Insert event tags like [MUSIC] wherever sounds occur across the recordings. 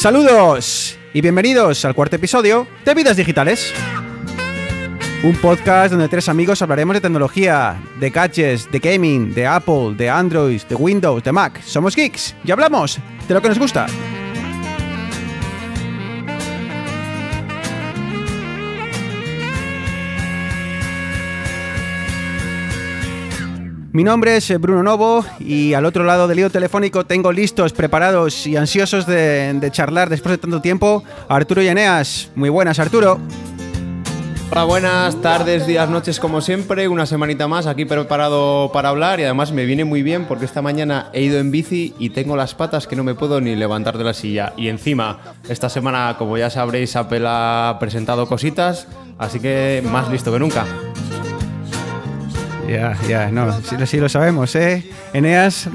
Saludos y bienvenidos al cuarto episodio de Vidas Digitales. Un podcast donde tres amigos hablaremos de tecnología, de gadgets, de gaming, de Apple, de Android, de Windows, de Mac. Somos geeks y hablamos de lo que nos gusta. Mi nombre es Bruno Novo y al otro lado del lío telefónico tengo listos, preparados y ansiosos de, charlar después de tanto tiempo a Arturo y Eneas. Muy buenas, Arturo. Hola, buenas tardes, días, noches, como siempre. Una semanita más aquí preparado para hablar y además me viene muy bien porque esta mañana he ido en bici y tengo las patas que no me puedo ni levantar de la silla. Y encima, esta semana, como ya sabréis, Apple ha presentado cositas, así que más listo que nunca. Ya, ya, no, sí, lo sabemos, ¿eh? Eneas,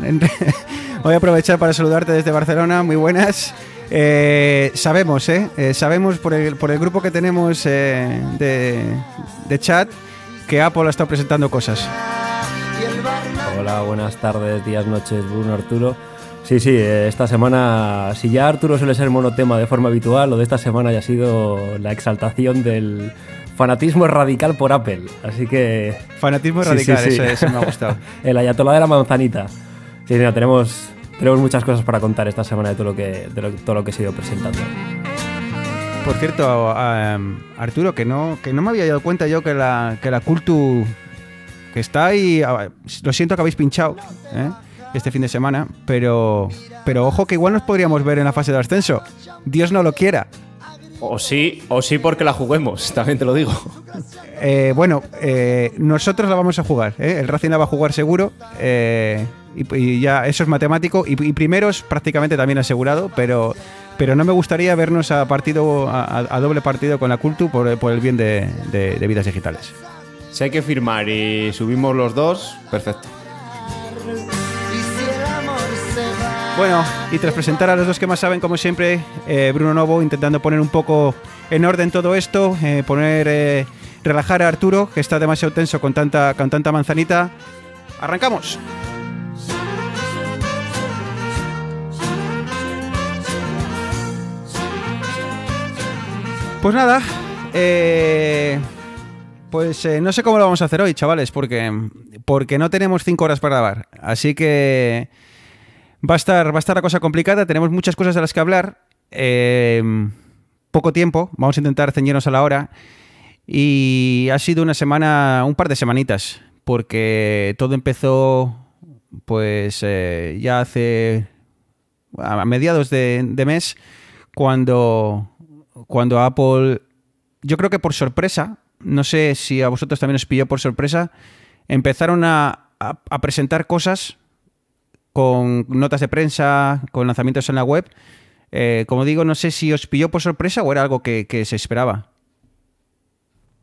[LAUGHS] voy a aprovechar para saludarte desde Barcelona, muy buenas. Eh, sabemos, ¿eh? Eh, Sabemos por el, grupo que tenemos eh, de, de chat que Apple ha estado presentando cosas. Hola, buenas tardes, días, noches, Bruno, Arturo. Sí, sí, esta semana, si ya Arturo suele ser monotema de forma habitual, lo de esta semana ya ha sido la exaltación del fanatismo radical por Apple. Así que... Fanatismo Sí, radical, sí, sí. Eso me ha gustado. [LAUGHS] El ayatolá de la manzanita. Sí, no, tenemos, tenemos muchas cosas para contar esta semana de todo lo que, de lo- todo lo que se ha ido presentando. Por cierto, um, Arturo, que no, que no me había dado cuenta yo que la, que la Cultu que está ahí, ah, lo siento que habéis pinchado ¿eh? este fin de semana, pero, pero ojo que igual nos podríamos ver en la fase de ascenso. Dios no lo quiera. O sí, o sí porque la juguemos, [LAUGHS] también te lo digo. Eh, bueno, eh, nosotros la vamos a jugar. ¿eh? El Racing la va a jugar seguro. eh, y, y ya eso es matemático. Y, y primeros prácticamente también asegurado. Pero, pero no me gustaría vernos a partido a, a- a doble partido con la Cultu por, por el bien de, de- de vidas digitales. Si hay que firmar y subimos los dos, perfecto. Bueno, y tras presentar a los dos que más saben, como siempre, eh, Bruno Novo intentando poner un poco en orden todo esto, eh, poner, eh, relajar a Arturo, que está demasiado tenso con tanta, con tanta manzanita. ¡Arrancamos! Pues nada, pues no sé cómo lo vamos a hacer hoy, chavales, porque, porque no tenemos cinco horas para grabar. Así que va a estar, va a estar la cosa complicada. Tenemos muchas cosas de las que hablar. eh, poco tiempo. Vamos a intentar ceñirnos a la hora. Y ha sido una semana, un par de semanitas, porque todo empezó, pues eh, ya hace a mediados de, de mes, cuando, cuando Apple, yo creo que por sorpresa, no sé si a vosotros también os pilló por sorpresa, empezaron a, presentar cosas con notas de prensa, con lanzamientos en la web. Eh, como digo, no sé si os pilló por sorpresa o era algo que, se esperaba.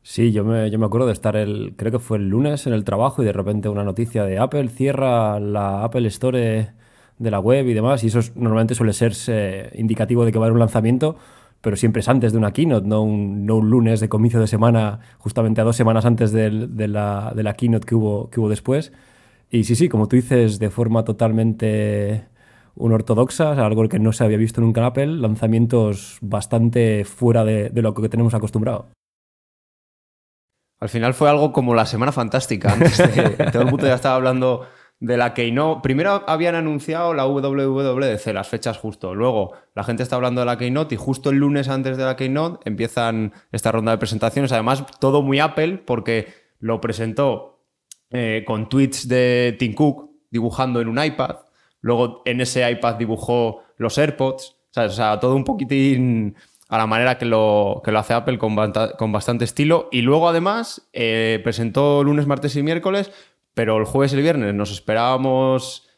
Sí, yo me, yo me acuerdo de estar el, creo que fue el lunes en el trabajo y de repente una noticia de Apple cierra la Apple Store de la web y demás, y eso es- normalmente suele ser eh, indicativo de que va a haber un lanzamiento, pero siempre es antes de una keynote, no un, no un lunes de comienzo de semana, justamente a dos semanas antes del- de, la, de la keynote que hubo, que hubo después. Y sí, sí, como tú dices, de forma totalmente unortodoxa, o sea, algo que no se había visto nunca en Apple, lanzamientos bastante fuera de, de lo que tenemos acostumbrado. Al final fue algo como la Semana Fantástica. Antes de- [LAUGHS] todo el mundo ya estaba hablando de la Keynote. Primero habían anunciado la WWDC, las fechas justo. Luego la gente está hablando de la Keynote y justo el lunes antes de la Keynote empiezan esta ronda de presentaciones. Además, todo muy Apple porque lo presentó eh, con tweets de Tim Cook dibujando en un iPad. Luego en ese iPad dibujó los AirPods. ¿sabes? O sea, todo un poquitín a la manera que lo, que lo hace Apple con, banta- con bastante estilo. Y luego además eh, presentó lunes, martes y miércoles, pero el jueves y el viernes nos esperábamos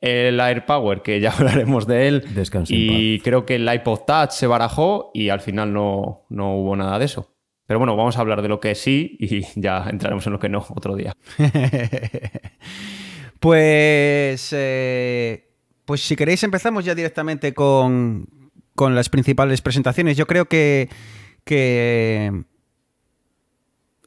el AirPower, que ya [LAUGHS] hablaremos de él. Descanse y creo que el iPod Touch se barajó y al final no, no hubo nada de eso. Pero bueno, vamos a hablar de lo que sí y [LAUGHS] ya entraremos en lo que no otro día. [LAUGHS] Pues, eh, pues si queréis empezamos ya directamente con, con las principales presentaciones. Yo creo que, que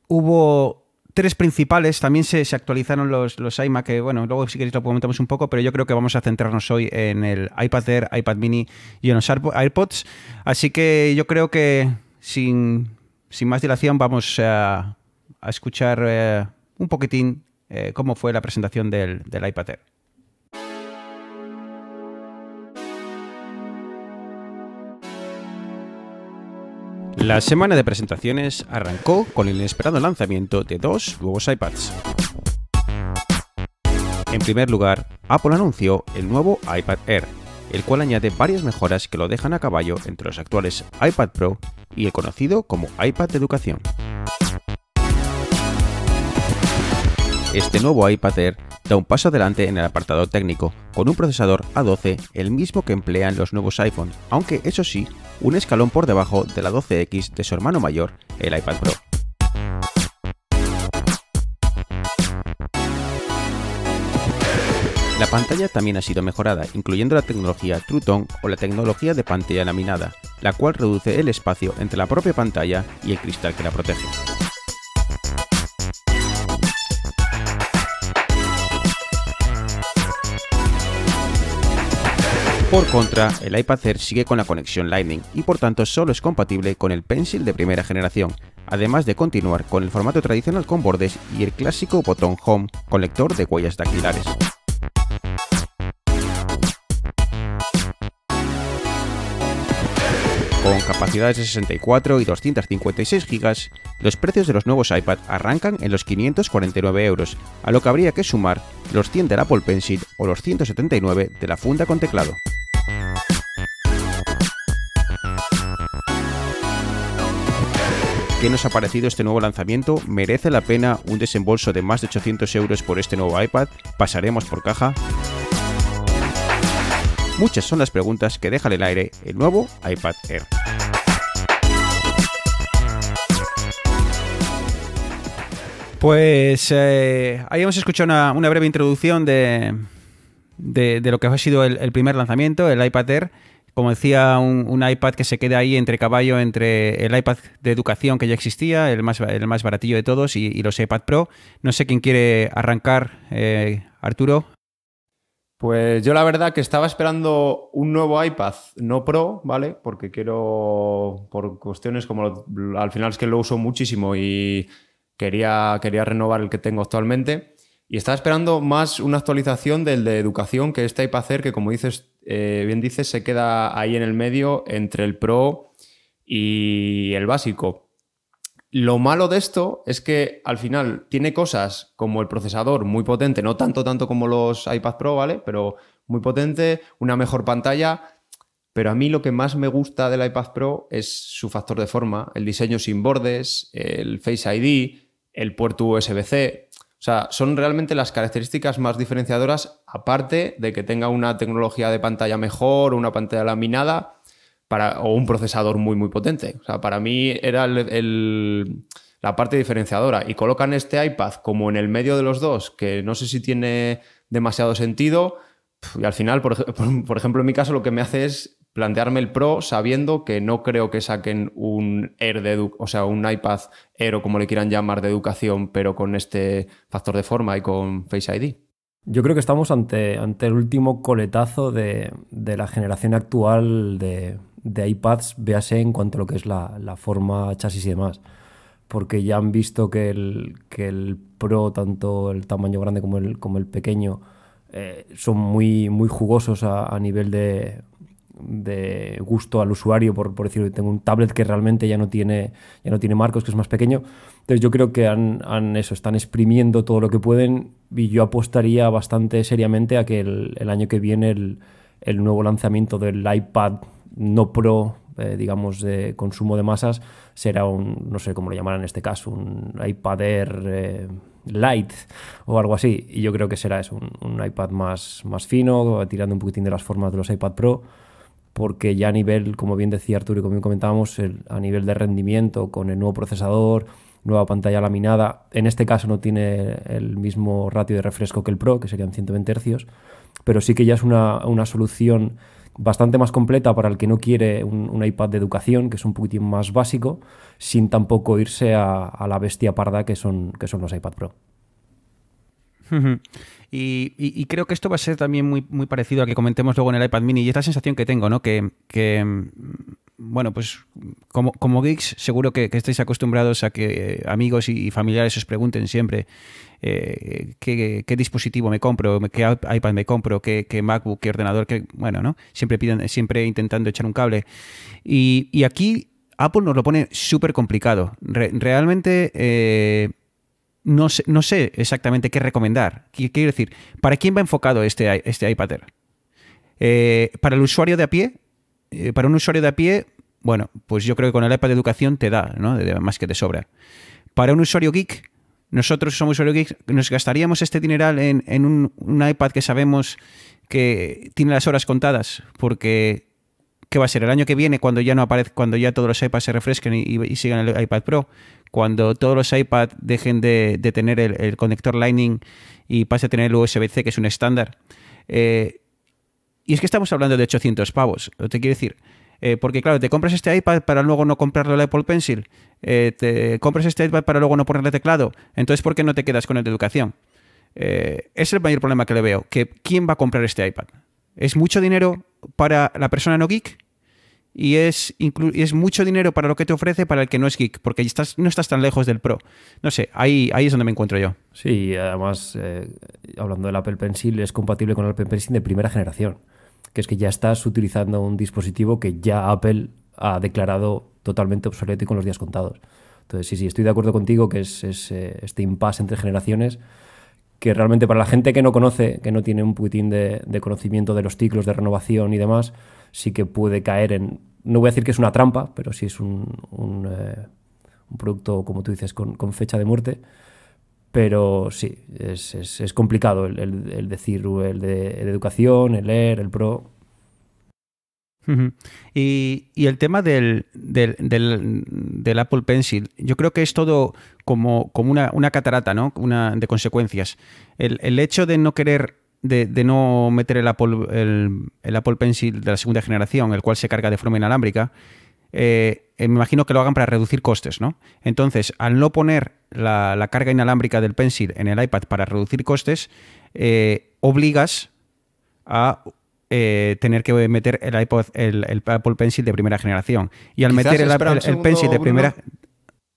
hubo tres principales. También se, actualizaron los, los iMac, que bueno, luego si queréis lo comentamos un poco, pero yo creo que vamos a centrarnos hoy en el iPad Air, iPad Mini y en los AirPods. Así que yo creo que sin, más dilación vamos a, escuchar eh, un poquitín eh, cómo fue la presentación del, del iPad Air. La semana de presentaciones arrancó con el inesperado lanzamiento de dos nuevos iPads. En primer lugar, Apple anunció el nuevo iPad Air, el cual añade varias mejoras que lo dejan a caballo entre los actuales iPad Pro y el conocido como iPad educación. Este nuevo iPad Air da un paso adelante en el apartado técnico, con un procesador A12, el mismo que emplean los nuevos iPhones, aunque eso sí, un escalón por debajo de la 12X de su hermano mayor, el iPad Pro. La pantalla también ha sido mejorada, incluyendo la tecnología True Tone o la tecnología de pantalla laminada, la cual reduce el espacio entre la propia pantalla y el cristal que la protege. Por contra, el iPad Air sigue con la conexión Lightning y por tanto solo es compatible con el Pencil de primera generación, además de continuar con el formato tradicional con bordes y el clásico botón Home con lector de huellas dactilares. Con capacidades de 64 y 256 GB, los precios de los nuevos iPad arrancan en los 549 euros, a lo que habría que sumar los 100 del Apple Pencil o los 179 de la funda con teclado. ¿Qué nos ha parecido este nuevo lanzamiento? ¿Merece la pena un desembolso de más de 800 euros por este nuevo iPad? ¿Pasaremos por caja? Muchas son las preguntas que deja en el aire el nuevo iPad Air. Pues eh, ahí hemos escuchado una, breve introducción de, lo que ha sido el primer lanzamiento, el iPad Air como decía, un, iPad que se queda ahí entre caballo entre el iPad de educación que ya existía, el más, el más baratillo de todos, y, los iPad Pro. No sé quién quiere arrancar, eh, Arturo. Pues yo la verdad que estaba esperando un nuevo iPad, no Pro, ¿vale? Porque quiero, por cuestiones como al final es que lo uso muchísimo y quería, quería renovar el que tengo actualmente. Y estaba esperando más una actualización del de educación que este iPad Air, que como dices eh, bien dices, se queda ahí en el medio entre el Pro y el básico. Lo malo de esto es que al final tiene cosas como el procesador muy potente, no tanto tanto como los iPad Pro, ¿vale? Pero muy potente, una mejor pantalla. Pero a mí lo que más me gusta del iPad Pro es su factor de forma, el diseño sin bordes, el Face ID, el puerto USB-C. O sea, son realmente las características más diferenciadoras, aparte de que tenga una tecnología de pantalla mejor, una pantalla laminada o un procesador muy, muy potente. O sea, para mí era la parte diferenciadora. Y colocan este iPad como en el medio de los dos, que no sé si tiene demasiado sentido. Y al final, [LAUGHS] por, por ejemplo, en mi caso, lo que me hace es plantearme el Pro sabiendo que no creo que saquen un Air de o sea, un iPad Air o como le quieran llamar de educación, pero con este factor de forma y con Face ID. Yo creo que estamos ante, ante el último coletazo de, la generación actual de, iPads, véase en cuanto a lo que es la, forma, chasis y demás. Porque ya han visto que el, que el Pro, tanto el tamaño grande como el, como el pequeño, eh, son muy, muy jugosos a nivel de, de gusto al usuario, por, por decirlo, tengo un tablet que realmente ya no tiene, ya no tiene marcos, que es más pequeño. Entonces yo creo que han, eso, están exprimiendo todo lo que pueden y yo apostaría bastante seriamente a que el, año que viene el, nuevo lanzamiento del iPad no Pro, eh, digamos, de consumo de masas, será un, no sé cómo lo llamarán en este caso, un iPad Air eh, o algo así. Y yo creo que será eso, un, iPad más, más fino, tirando un poquitín de las formas de los iPad Pro porque ya a nivel, como bien decía Arturo y como bien comentábamos, a nivel de rendimiento con el nuevo procesador, nueva pantalla laminada, en este caso no tiene el mismo ratio de refresco que el Pro, que serían 120 Hz, pero sí que ya es una, solución bastante más completa para el que no quiere un, iPad de educación, que es un poquitín más básico, sin tampoco irse a, la bestia parda que son, que son los iPad Pro. Y, creo que esto va a ser también muy, parecido a que comentemos luego en el iPad mini. Y esta sensación que tengo, ¿no? Que, mm, bueno, pues como, geeks, seguro que, estáis acostumbrados a que amigos y familiares os pregunten siempre eh, qué, dispositivo me compro, qué iPad me compro, qué, MacBook, qué ordenador, qué, bueno, ¿no? Siempre piden, siempre intentando echar un cable. Y, aquí Apple nos lo pone súper complicado. realmente eh, no sé, no sé exactamente qué recomendar. Quiero decir, ¿para quién va enfocado este, este iPad Air? Eh, para el usuario de a pie, eh, para un usuario de a pie, bueno, pues yo creo que con el iPad de educación te da, ¿no? más que de sobra. Para un usuario geek, nosotros somos usuarios geek, nos gastaríamos este dineral en, un, iPad que sabemos que tiene las horas contadas, porque ¿qué va a ser? El año que viene, cuando ya no aparece, cuando ya todos los iPads se refresquen y, sigan el iPad Pro, cuando todos los iPad dejen de, tener el, conector Lightning y pase a tener el USB-C, que es un estándar. Eh, y es que estamos hablando de 800 pavos, te quiero decir. Eh, porque claro, te compras este iPad para luego no comprarle el Apple Pencil, eh, te compras este iPad para luego no ponerle teclado, entonces ¿por qué no te quedas con el de educación? es el mayor problema que le veo, que ¿quién va a comprar este iPad? ¿Es mucho dinero para la persona no geek? y es, es mucho dinero para lo que te ofrece para el que no es geek, porque estás, no estás tan lejos del Pro. No sé, ahí, ahí es donde me encuentro yo. Sí, además, eh, hablando del Apple Pencil, es compatible con el Apple Pencil de primera generación, que es que ya estás utilizando un dispositivo que ya Apple ha declarado totalmente obsoleto y con los días contados. Entonces, sí, sí, estoy de acuerdo contigo que es, eh, este impasse entre generaciones que realmente para la gente que no conoce, que no tiene un poquitín de, de conocimiento de los ciclos de renovación y demás, sí que puede caer en, no voy a decir que es una trampa, pero sí es un, eh, producto, como tú dices, con, fecha de muerte. Pero sí, es, es, complicado el, decir el de, educación, el Air, el Pro. Y, el tema del, del, Apple Pencil, yo creo que es todo como, una, catarata, ¿no? Una de consecuencias. El, hecho de no querer de, no meter el Apple, Pencil de la segunda generación, el cual se carga de forma inalámbrica, eh, me imagino que lo hagan para reducir costes, ¿no? Entonces, al no poner la, carga inalámbrica del Pencil en el iPad para reducir costes, eh, obligas a eh, tener que meter el, iPod, el, Apple Pencil de primera generación. Y al meter el, Pencil de primera...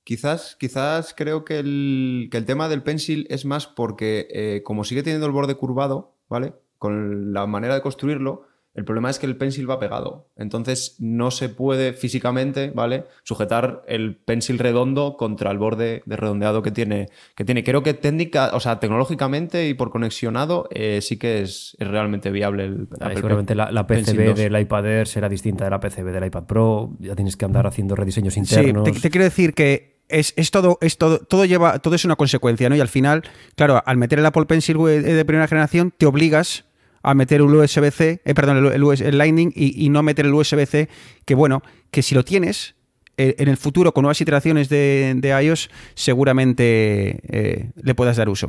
Quizás, quizás creo que el, que el, tema del pencil es más porque como sigue teniendo el borde curvado, ¿vale? Con la manera de construirlo, el problema es que el pencil va pegado. Entonces no se puede físicamente, ¿vale? Sujetar el pencil redondo contra el borde de redondeado que tiene. Que tiene. Creo que técnica, o sea, tecnológicamente y por conexionado, eh, sí que es, realmente viable el. seguramente la, PCB del iPad Air será distinta de la PCB del iPad Pro. Ya tienes que andar haciendo rediseños internos. Sí, te quiero decir que es, todo, es todo, todo lleva, todo es una consecuencia, ¿no? Y al final, claro, al meter el Apple Pencil de primera generación, te obligas a meter un USB-C, eh, perdón, el, Lightning y, no meter el USB-C, que bueno, que si lo tienes, eh, en el futuro con nuevas iteraciones de, iOS, seguramente eh, le puedas dar uso.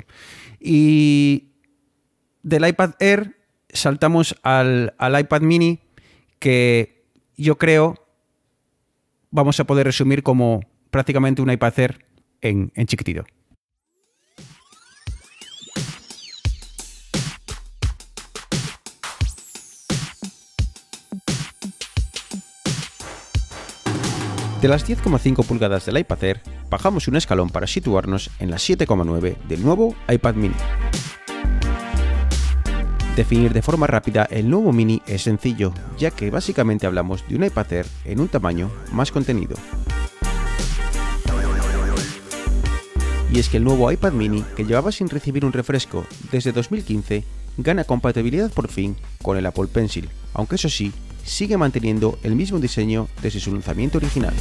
Y del iPad Air saltamos al, al iPad mini, que yo creo vamos a poder resumir como prácticamente un iPad Air en chiquitito. De las 10,5 pulgadas del iPad Air, bajamos un escalón para situarnos en las 7,9 del nuevo iPad mini. Definir de forma rápida el nuevo mini es sencillo, ya que básicamente hablamos de un iPad Air en un tamaño más contenido. Y es que el nuevo iPad mini, que llevaba sin recibir un refresco desde 2015, gana compatibilidad por fin con el Apple Pencil, aunque eso sí, sigue manteniendo el mismo diseño desde su lanzamiento original.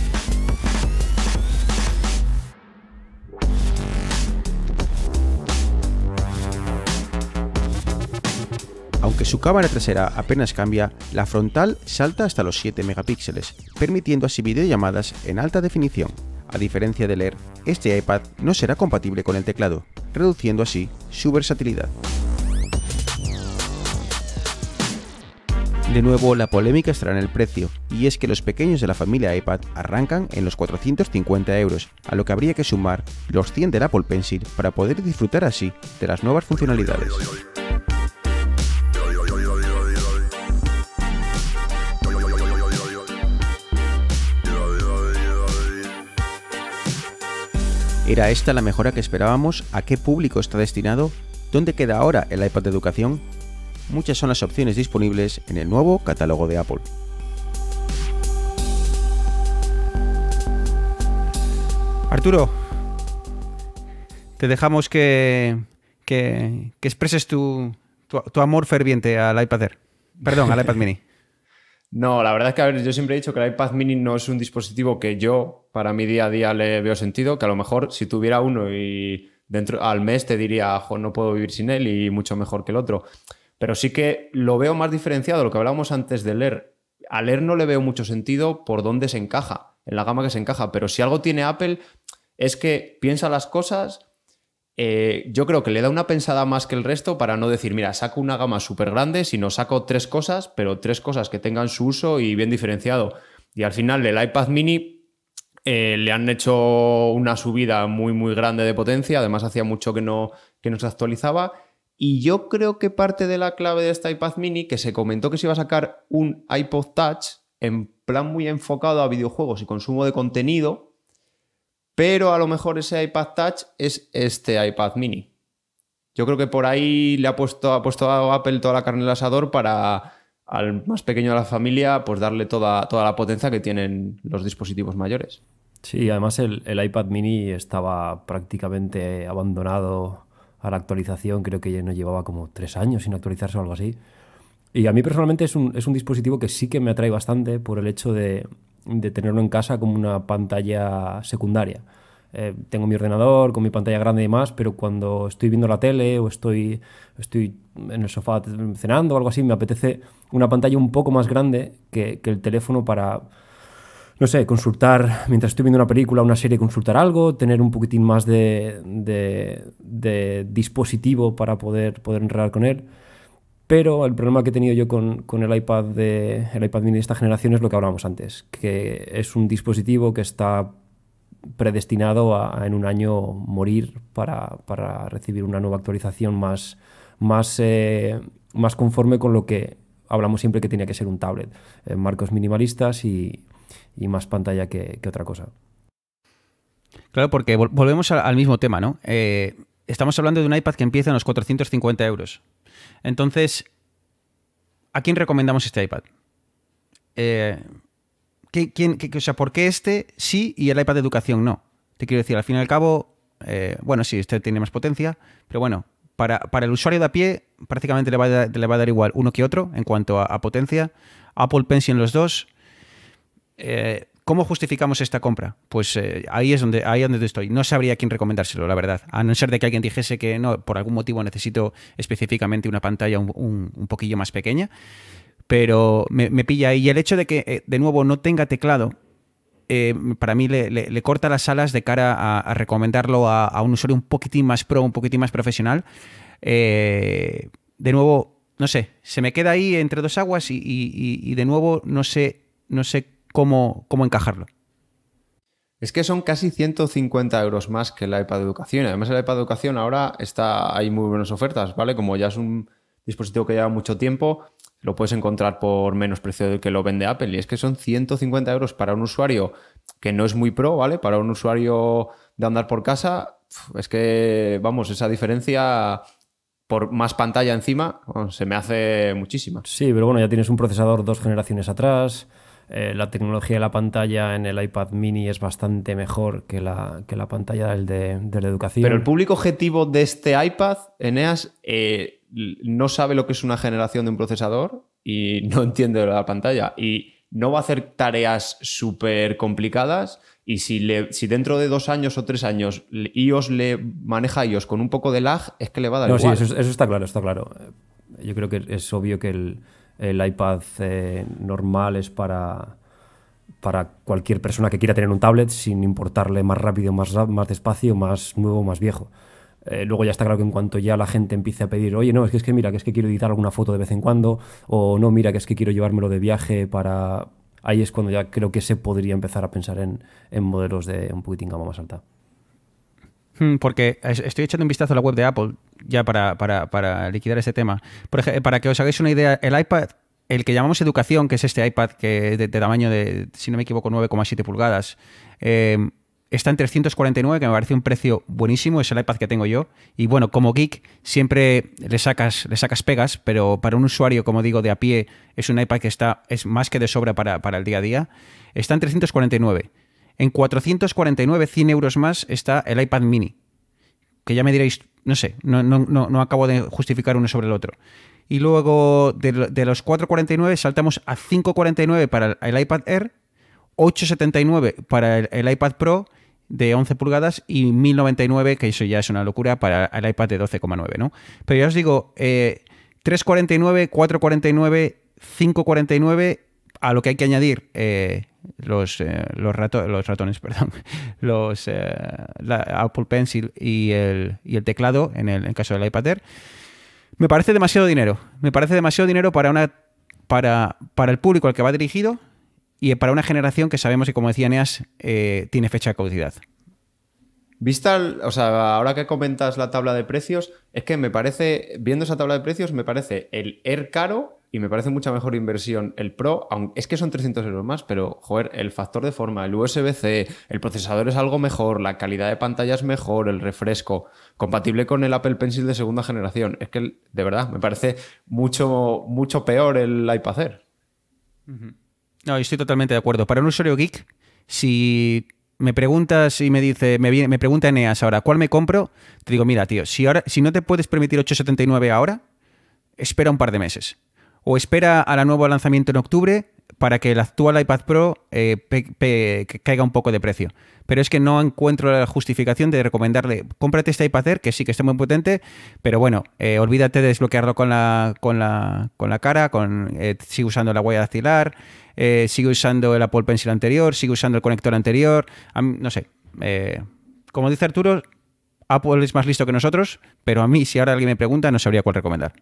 Aunque su cámara trasera apenas cambia, la frontal salta hasta los 7 megapíxeles, permitiendo así videollamadas en alta definición. A diferencia del Air, este iPad no será compatible con el teclado, reduciendo así su versatilidad. De nuevo, la polémica estará en el precio, y es que los pequeños de la familia iPad arrancan en los 450 euros, a lo que habría que sumar los 100 del Apple Pencil para poder disfrutar así de las nuevas funcionalidades. ¿Era esta la mejora que esperábamos? ¿A qué público está destinado? ¿Dónde queda ahora el iPad de educación? Muchas son las opciones disponibles en el nuevo catálogo de Apple. Arturo, te dejamos que, que, expreses tu, tu, amor ferviente al iPad Air. Perdón, al iPad mini. [LAUGHS] No, la verdad es que yo siempre he dicho que el iPad mini no es un dispositivo que yo para mi día a día le veo sentido, que a lo mejor si tuviera uno y dentro al mes te diría, no puedo vivir sin él y mucho mejor que el otro. Pero sí que lo veo más diferenciado, lo que hablábamos antes de leer. A leer no le veo mucho sentido por dónde se encaja, en la gama que se encaja. Pero si algo tiene Apple es que piensa las cosas. Eh, yo creo que le da una pensada más que el resto para no decir, mira, saco una gama súper grande, sino saco tres cosas, pero tres cosas que tengan su uso y bien diferenciado. Y al final el iPad mini eh, le han hecho una subida muy, muy grande de potencia. Además, hacía mucho que no, que no se actualizaba y yo creo que parte de la clave de este iPad mini, que se comentó que se iba a sacar un iPod Touch en plan muy enfocado a videojuegos y consumo de contenido, pero a lo mejor ese iPad Touch es este iPad mini. Yo creo que por ahí le ha puesto, ha puesto a Apple toda la carne el asador para al más pequeño de la familia pues darle toda, toda la potencia que tienen los dispositivos mayores. Sí, además el, el iPad mini estaba prácticamente abandonado a la actualización, creo que ya no llevaba como tres años sin actualizarse o algo así. Y a mí personalmente es un, es un dispositivo que sí que me atrae bastante por el hecho de, de tenerlo en casa como una pantalla secundaria. Eh, tengo mi ordenador con mi pantalla grande y demás, pero cuando estoy viendo la tele o estoy, estoy en el sofá cenando o algo así, me apetece una pantalla un poco más grande que, que el teléfono para no sé, consultar, mientras estoy viendo una película, una serie, consultar algo, tener un poquitín más de, de, dispositivo para poder, poder enredar con él. Pero el problema que he tenido yo con, con, el, iPad de, el iPad mini de esta generación es lo que hablábamos antes, que es un dispositivo que está predestinado a, en un año morir para, para, recibir una nueva actualización más, más, eh, más conforme con lo que hablamos siempre que tenía que ser un tablet. Eh, marcos minimalistas y, y más pantalla que, otra cosa. Claro, porque volvemos al mismo tema, ¿no? Eh, estamos hablando de un iPad que empieza en los 450 euros. Entonces, ¿a quién recomendamos este iPad? Eh, quién, o sea, ¿por qué este sí y el iPad de educación no? Te quiero decir, al fin y al cabo, eh, bueno, sí, este tiene más potencia, pero bueno, para, para, el usuario de a pie prácticamente le va, a, le va a dar igual uno que otro en cuanto a, potencia. Apple Pencil los dos, eh, ¿Cómo justificamos esta compra? Pues eh, ahí es donde ahí donde estoy. No sabría quién recomendárselo, la verdad. A no ser de que alguien dijese que no, por algún motivo necesito específicamente una pantalla un, poquillo más pequeña. Pero me, pilla ahí. Y el hecho de que, eh, de nuevo, no tenga teclado, para mí le, corta las alas de cara a, recomendarlo a, un usuario un poquitín más pro, un poquitín más profesional. de nuevo, no sé, se me queda ahí entre dos aguas y, y de nuevo no sé, no sé cómo, cómo encajarlo. Es que son casi 150 euros más que el iPad de educación. Además, el iPad de educación ahora está, hay muy buenas ofertas, ¿vale? Como ya es un dispositivo que lleva mucho tiempo, lo puedes encontrar por menos precio del que lo vende Apple. Y es que son 150 euros para un usuario que no es muy pro, ¿vale? Para un usuario de andar por casa, es que, vamos, esa diferencia por más pantalla encima se me hace muchísima. Sí, pero bueno, ya tienes un procesador dos generaciones atrás. Eh, la tecnología de la pantalla en el iPad mini es bastante mejor que la, que la pantalla del de, la educación. Pero el público objetivo de este iPad, Eneas, eh, no sabe lo que es una generación de un procesador y no [LAUGHS] entiende la pantalla. Y no va a hacer tareas súper complicadas. Y si, le, si dentro de dos años o tres años iOS le maneja iOS con un poco de lag, es que le va a dar no, igual. Sí, eso, eso está claro, está claro. Yo creo que es obvio que el, el iPad eh, normal es para, para cualquier persona que quiera tener un tablet sin importarle más rápido, más, más despacio, más nuevo, más viejo. Eh, luego ya está claro que en cuanto ya la gente empiece a pedir, oye, no, es que es que mira, que es que quiero editar alguna foto de vez en cuando, o no, mira, que es que quiero llevármelo de viaje para... Ahí es cuando ya creo que se podría empezar a pensar en, en modelos de un poquitín gama más alta. Hmm, porque estoy echando un vistazo a la web de Apple ya para, para, para liquidar este tema. Por ejemplo, para que os hagáis una idea, el iPad, el que llamamos educación, que es este iPad que de, de tamaño de, si no me equivoco, 9,7 pulgadas, eh, está en 349, que me parece un precio buenísimo, es el iPad que tengo yo. Y bueno, como geek siempre le sacas, le sacas pegas, pero para un usuario, como digo, de a pie, es un iPad que está, es más que de sobra para, el día a día. Está en 349. En 449, 100 euros más, está el iPad mini. Que ya me diréis, no sé, no, no, no, acabo de justificar uno sobre el otro. Y luego de, los 449 saltamos a 549 para el iPad Air, 879 para el iPad Pro de 11 pulgadas y 1099, que eso ya es una locura para el iPad de 12,9, ¿no? Pero ya os digo, 349, 449, 549, a lo que hay que añadir eh, los, eh, los, los, ratones, [LAUGHS] perdón, los eh, Apple Pencil y el, y el teclado en el, caso del iPad Air, me parece demasiado dinero. Me parece demasiado dinero para una para, para el público al que va dirigido y para una generación que sabemos que, como decía Neas, eh, tiene fecha de caducidad. Vista, o sea, ahora que comentas la tabla de precios, es que me parece, viendo esa tabla de precios, me parece el Air caro y me parece mucha mejor inversión el Pro, aunque es que son 300 euros más, pero joder, el factor de forma, el USB-C, el procesador es algo mejor, la calidad de pantalla es mejor, el refresco, compatible con el Apple Pencil de segunda generación. Es que, de verdad, me parece mucho, mucho peor el iPad Air. No, estoy totalmente de acuerdo. Para un usuario geek, si me preguntas y me dice, me, pregunta Eneas ahora, ¿cuál me compro? Te digo, mira, tío, si, ahora, si no te puedes permitir 8,79 ahora, espera un par de meses. O espera a la nuevo lanzamiento en octubre para que el actual iPad Pro eh, caiga un poco de precio. Pero es que no encuentro la justificación de recomendarle, cómprate este iPad Air, que sí que está muy potente, pero bueno, eh, olvídate de desbloquearlo con la, con la, con la cara, con, eh, sigue usando la huella dactilar, sigue usando el Apple Pencil anterior, sigue usando el conector anterior, no sé. como dice Arturo, Apple es más listo que nosotros, pero a mí, si ahora alguien me pregunta, no sabría cuál recomendar.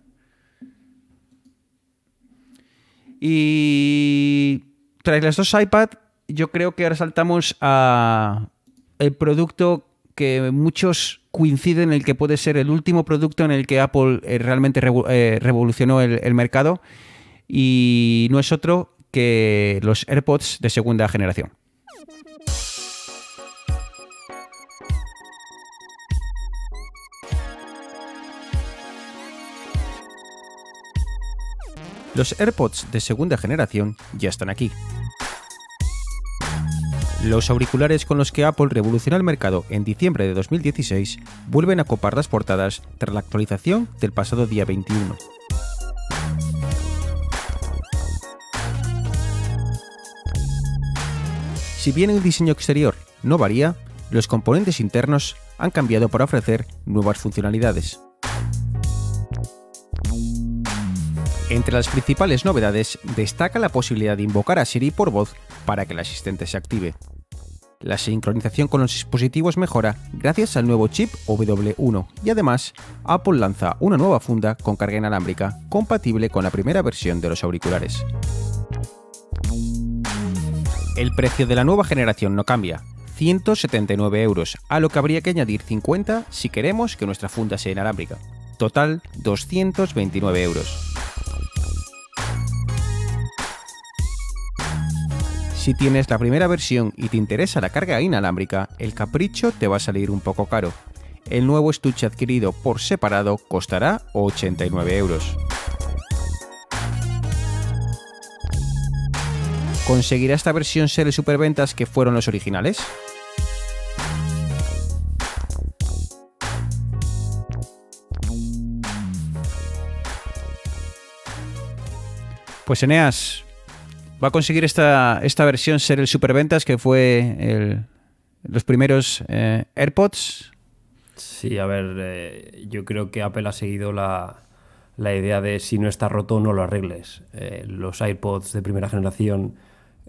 Y tras las dos iPad, yo creo que ahora saltamos a el producto que muchos coinciden en el que puede ser el último producto en el que Apple eh, realmente eh, revolucionó el mercado y no es otro que los AirPods de segunda generación. Los AirPods de segunda generación ya están aquí. Los auriculares con los que Apple revolucionó el mercado en diciembre de 2016 vuelven a copar las portadas tras la actualización del pasado día 21. Si bien el diseño exterior no varía, los componentes internos han cambiado para ofrecer nuevas funcionalidades. Entre las principales novedades destaca la posibilidad de invocar a Siri por voz para que el asistente se active. La sincronización con los dispositivos mejora gracias al nuevo chip W1 y además Apple lanza una nueva funda con carga inalámbrica compatible con la primera versión de los auriculares. El precio de la nueva generación no cambia, 179 euros, a lo que habría que añadir 50 si queremos que nuestra funda sea inalámbrica. Total 229 euros. Si tienes la primera versión y te interesa la carga inalámbrica, el capricho te va a salir un poco caro. El nuevo estuche adquirido por separado costará 89 euros. ¿Conseguirá esta versión ser el superventas que fueron los originales? Pues Eneas, va a conseguir esta, esta versión ser el superventas que fue los primeros eh, AirPods. Sí, a ver, eh, yo creo que Apple ha seguido la, idea de si no está roto no lo arregles. Eh, los AirPods de primera generación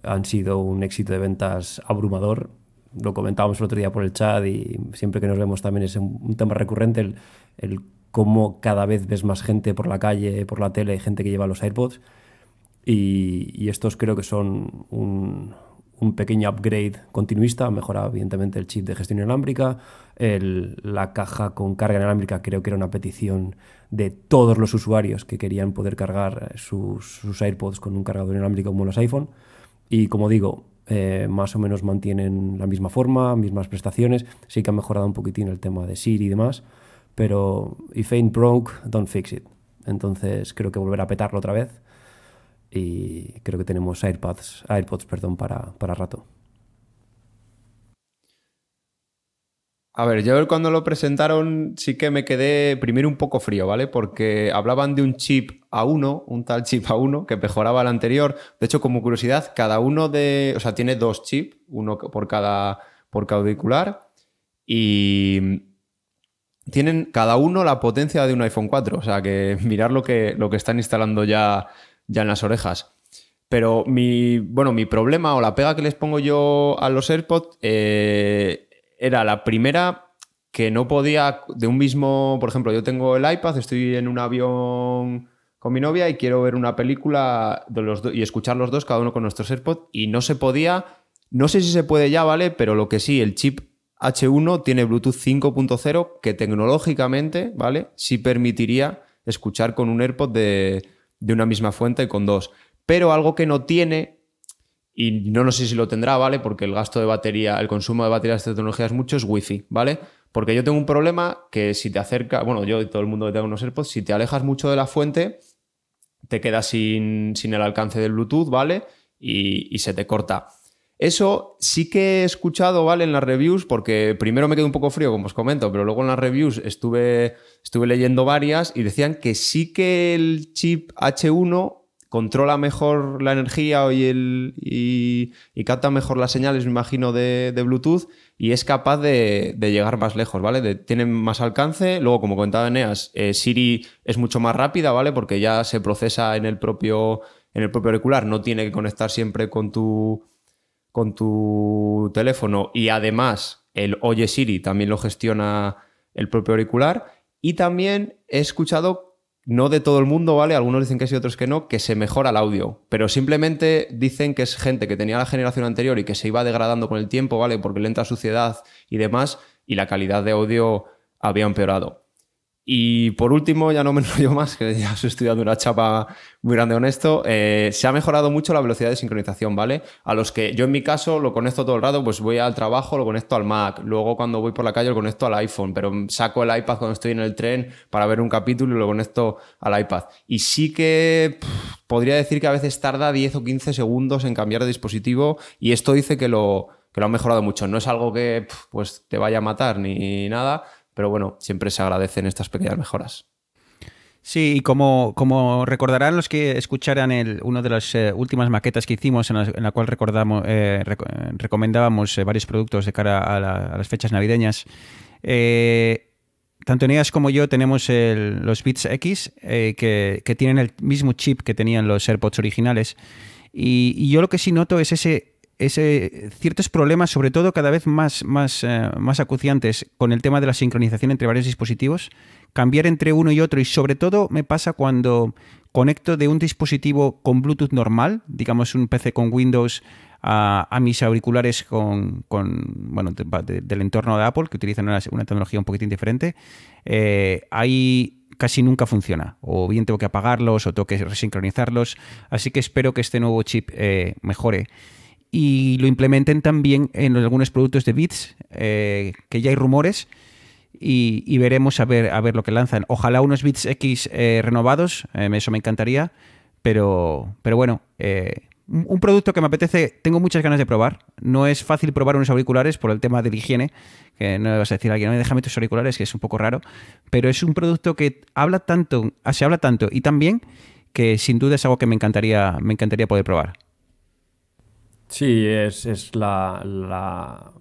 han sido un éxito de ventas abrumador. lo comentábamos el otro día por el chat y siempre que nos vemos también es un, tema recurrente el, el, cómo cada vez ves más gente por la calle, por la tele, gente que lleva los AirPods y, estos creo que son un, pequeño upgrade continuista, mejora evidentemente el chip de gestión inalámbrica, la caja con carga inalámbrica creo que era una petición de todos los usuarios que querían poder cargar sus, AirPods con un cargador inalámbrico como los iPhone. Y como digo, eh, más o menos mantienen la misma forma, mismas prestaciones. Sí que han mejorado un poquitín el tema de Siri y demás, pero if ain't broke, don't fix it. Entonces creo que volver a petarlo otra vez y creo que tenemos AirPods, AirPods perdón, para, para rato. A ver, yo cuando lo presentaron sí que me quedé primero un poco frío, ¿vale? Porque hablaban de un chip A1, un tal chip A1 que mejoraba el anterior. De hecho, como curiosidad, cada uno de, o sea, tiene dos chips, uno por cada, por cada auricular y tienen cada uno la potencia de un iPhone 4, o sea, que [LAUGHS] mirar lo que, lo que están instalando ya ya en las orejas. Pero mi, bueno, mi problema o la pega que les pongo yo a los AirPods eh, era la primera que no podía de un mismo, por ejemplo, yo tengo el iPad, estoy en un avión con mi novia y quiero ver una película de los y escuchar los dos, cada uno con nuestros AirPods, y no se podía, no sé si se puede ya, ¿vale? Pero lo que sí, el chip H1 tiene Bluetooth 5.0 que tecnológicamente, ¿vale? Sí permitiría escuchar con un AirPod de, de una misma fuente con dos. Pero algo que no tiene, y no, no sé si lo tendrá, ¿vale? Porque el gasto de batería, el consumo de batería de tecnología es mucho, es Wi-Fi, ¿vale? Porque yo tengo un problema que si te acerca, bueno, yo y todo el mundo que tenga unos AirPods, si te alejas mucho de la fuente, te quedas sin, sin el alcance del Bluetooth, ¿vale? Y, y se te corta. Eso sí que he escuchado, ¿vale? En las reviews, porque primero me quedé un poco frío, como os comento, pero luego en las reviews estuve, estuve leyendo varias y decían que sí que el chip H1 controla mejor la energía y, el, y, capta mejor las señales, me imagino, de, Bluetooth y es capaz de, llegar más lejos, ¿vale? tiene más alcance. Luego, como comentaba Eneas, eh, Siri es mucho más rápida, ¿vale? Porque ya se procesa en el propio, en el propio auricular, no tiene que conectar siempre con tu con tu teléfono y además el Oye Siri también lo gestiona el propio auricular. Y también he escuchado, no de todo el mundo, ¿vale? Algunos dicen que sí, otros que no, que se mejora el audio. Pero simplemente dicen que es gente que tenía la generación anterior y que se iba degradando con el tiempo, ¿vale? Porque le entra suciedad y demás, y la calidad de audio había empeorado. Y por último, ya no me [LAUGHS] enrollo más, que ya estoy estudiando una chapa muy grande honesto, eh, se ha mejorado mucho la velocidad de sincronización, ¿vale? A los que yo en mi caso lo conecto todo el rato, pues voy al trabajo, lo conecto al Mac, luego cuando voy por la calle lo conecto al iPhone, pero saco el iPad cuando estoy en el tren para ver un capítulo y lo conecto al iPad. Y sí que podría decir que a veces tarda 10 o 15 segundos en cambiar de dispositivo y esto dice que lo, que lo han mejorado mucho. No es algo que pues, te vaya a matar ni nada, pero bueno, siempre se agradecen estas pequeñas mejoras. Sí, y como, como recordarán los que escucharan el, una de las eh, últimas maquetas que hicimos, en la, cual recordamos, eh, recomendábamos eh, varios productos de cara a, las fechas navideñas, tanto Neas como yo tenemos los Beats X, que, que, tienen el mismo chip que tenían los AirPods originales. y yo lo que sí noto es ese ese, ciertos problemas, sobre todo cada vez más, más, eh, más acuciantes con el tema de la sincronización entre varios dispositivos, cambiar entre uno y otro y sobre todo me pasa cuando conecto de un dispositivo con Bluetooth normal, digamos un PC con Windows, a, mis auriculares con, bueno, del entorno de Apple, que utilizan una, tecnología un poquitín diferente, eh, ahí casi nunca funciona. O bien tengo que apagarlos o tengo que resincronizarlos. Así que espero que este nuevo chip eh, mejore y lo implementen también en algunos productos de Bits, eh, que ya hay rumores. Y, veremos a ver, a ver lo que lanzan. Ojalá unos Bits X eh, renovados, eh, eso me encantaría. Pero, pero bueno, un producto que me apetece, tengo muchas ganas de probar. No es fácil probar unos auriculares por el tema de la higiene, que no vas a decir a alguien, déjame tus auriculares, que es un poco raro. Pero es un producto que habla tanto, se habla tanto y tan bien que sin duda es algo que me encantaría, me encantaría poder probar. Sí, es, es la,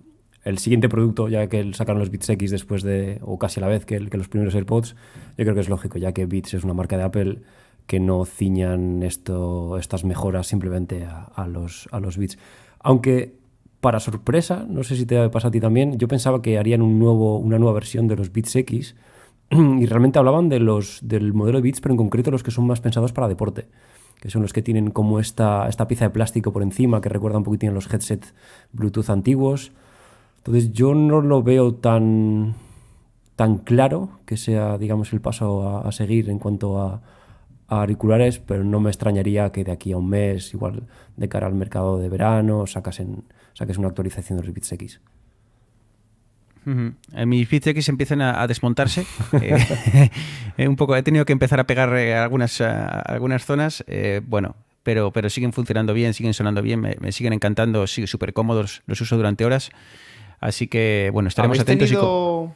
el siguiente producto, ya que sacaron los Beats X después de, o casi a la vez que, que, los primeros AirPods, yo creo que es lógico, ya que Beats es una marca de Apple que no ciñan esto, estas mejoras simplemente a, los, a los Beats. Aunque para sorpresa, no sé si te pasa a ti también, yo pensaba que harían un nuevo, una nueva versión de los Beats X [CLEARS THROAT] y realmente hablaban de los, del modelo de Beats, pero en concreto los que son más pensados para deporte, que son los que tienen como esta, esta pieza de plástico por encima que recuerda un poquitín a los headsets Bluetooth antiguos. Entonces yo no lo veo tan, tan claro que sea, digamos, el paso a, seguir en cuanto a, a auriculares, pero no me extrañaría que de aquí a un mes, igual de cara al mercado de verano, sacasen que es una actualización de los Beats X. En mis Beats X empiezan a, desmontarse. [LAUGHS] [LAUGHS] Eh, un poco, he tenido que empezar a pegar eh, algunas, algunas zonas. Eh, bueno, pero, pero siguen funcionando bien, siguen sonando bien, me, siguen encantando, siguen súper cómodos, los uso durante horas. Así que, bueno, estaremos atentos. Tenido...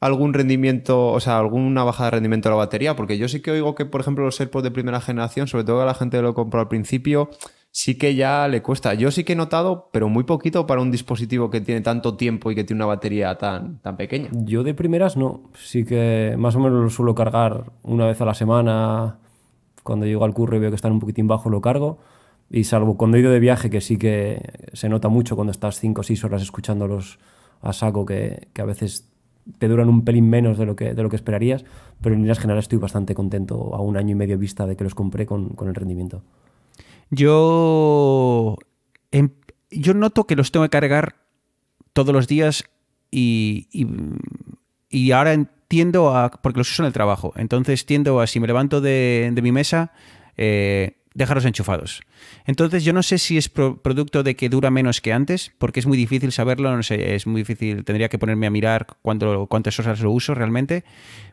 algún rendimiento, o sea, alguna bajada de rendimiento de la batería? Porque yo sí que oigo que, por ejemplo, los AirPods de primera generación, sobre todo a la gente que lo compró al principio, sí que ya le cuesta. Yo sí que he notado, pero muy poquito para un dispositivo que tiene tanto tiempo y que tiene una batería tan, tan pequeña. Yo de primeras no. Sí que más o menos lo suelo cargar una vez a la semana. Cuando llego al curro y veo que están un poquitín bajo, lo cargo. Y salvo cuando he ido de viaje, que sí que se nota mucho cuando estás 5 o 6 horas escuchándolos a saco, que, a veces te duran un pelín menos de lo que, de lo que esperarías, pero en líneas generales estoy bastante contento a un año y medio vista de que los compré con, con el rendimiento. Yo, em, yo noto que los tengo que cargar todos los días y, y, ahora entiendo a, porque los uso en el trabajo, entonces tiendo a si me levanto de, mi mesa, eh, dejarlos enchufados. Entonces yo no sé si es producto de que dura menos que antes, porque es muy difícil saberlo, no sé, es muy difícil, tendría que ponerme a mirar cuánto, cuántas horas lo uso realmente,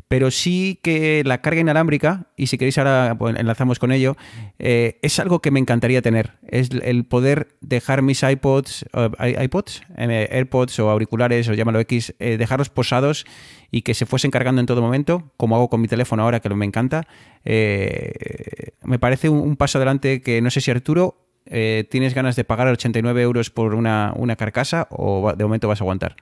pero sí que la carga inalámbrica, y si queréis ahora pues, enlazamos con ello, eh, es algo que me encantaría tener. Es el poder dejar mis iPods, iPods, eh, AirPods o auriculares, o llámalo X, eh, dejarlos posados y que se fuesen cargando en todo momento, como hago con mi teléfono ahora, que me encanta. me parece un, paso adelante que no sé si Arturo tienes ganas de pagar 89 euros por una, una carcasa o de momento vas a aguantar.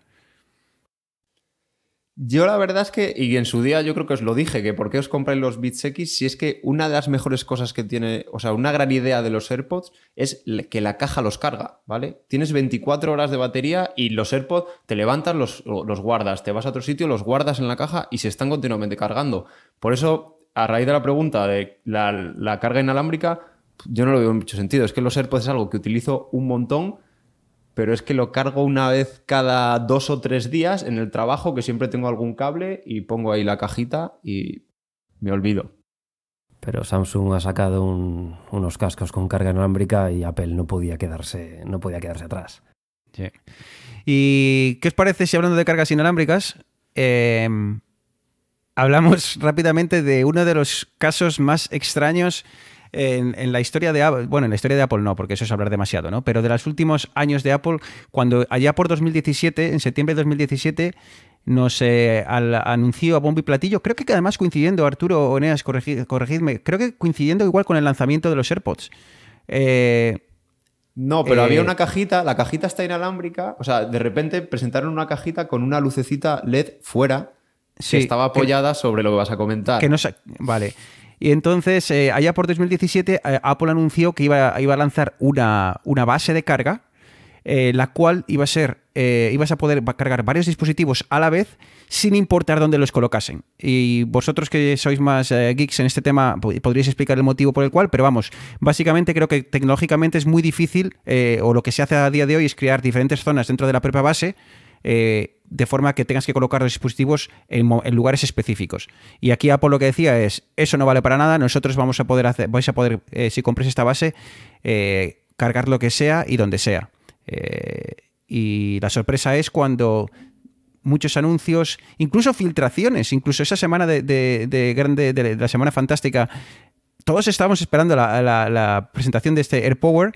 Yo la verdad es que, y en su día yo creo que os lo dije, que por qué os compráis los Beats X, si es que una de las mejores cosas que tiene, o sea, una gran idea de los AirPods es que la caja los carga, ¿vale? Tienes 24 horas de batería y los AirPods te levantas, los, los guardas, te vas a otro sitio, los guardas en la caja y se están continuamente cargando. Por eso, a raíz de la pregunta de la carga inalámbrica, yo no lo veo en mucho sentido. Es que los AirPods es algo que utilizo un montón pero es que lo cargo una vez cada dos o tres días en el trabajo, que siempre tengo algún cable y pongo ahí la cajita y me olvido. Pero Samsung ha sacado unos cascos con carga inalámbrica y Apple no podía quedarse, no podía quedarse atrás. ¿Y qué os parece si hablando de cargas inalámbricas, em, hablamos [LAUGHS] rápidamente de uno de los casos más extraños en, la historia de Apple, bueno, en la historia de Apple no, porque eso es hablar demasiado, ¿no? Pero de los últimos años de Apple, cuando allá por 2017, en septiembre de 2017, nos eh, anunció a bombo y platillo, creo que además coincidiendo, Arturo Oneas, corregidme, creo que coincidiendo igual con el lanzamiento de los AirPods. Eh, no, pero había eh, una cajita, la cajita está inalámbrica, o sea, de repente presentaron una cajita con una lucecita LED fuera que estaba apoyada sobre lo que vas a comentar. Que no vale. Y entonces, eh, allá por 2017, eh, Apple anunció que iba, iba a lanzar una, una, base de carga, eh, la cual iba a ser, ibas a poder cargar varios dispositivos a la vez sin importar dónde los colocasen. Y vosotros que sois más geeks en este tema, podríais explicar el motivo por el cual, pero vamos, básicamente creo que tecnológicamente es muy difícil, o lo que se hace a día de hoy es crear diferentes zonas dentro de la propia base eh, de forma que tengas que colocar los dispositivos en, lugares específicos. Y aquí Apple lo que decía es, eso no vale para nada, nosotros vamos a poder hacer, vais a poder, eh, si compres esta base, eh, cargar lo que sea y donde sea. y la sorpresa es cuando muchos anuncios, incluso filtraciones, incluso esa semana de, grande, de, la semana fantástica, todos estábamos esperando la, la presentación de este AirPower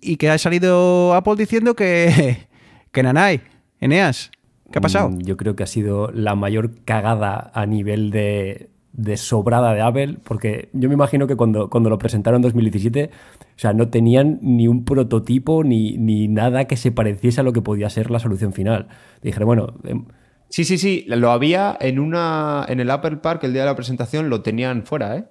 y que ha salido Apple diciendo que, ¿Qué nanay? Eneas, ¿qué ha pasado? Mm, yo creo que ha sido la mayor cagada a nivel de, sobrada de Apple, porque yo me imagino que cuando, cuando lo presentaron en 2017, o sea, no tenían ni un prototipo ni, ni nada que se pareciese a lo que podía ser la solución final. Dije, bueno... Em, sí, sí, sí, lo había en, una, en el Apple Park el día de la presentación, lo tenían fuera, ¿eh?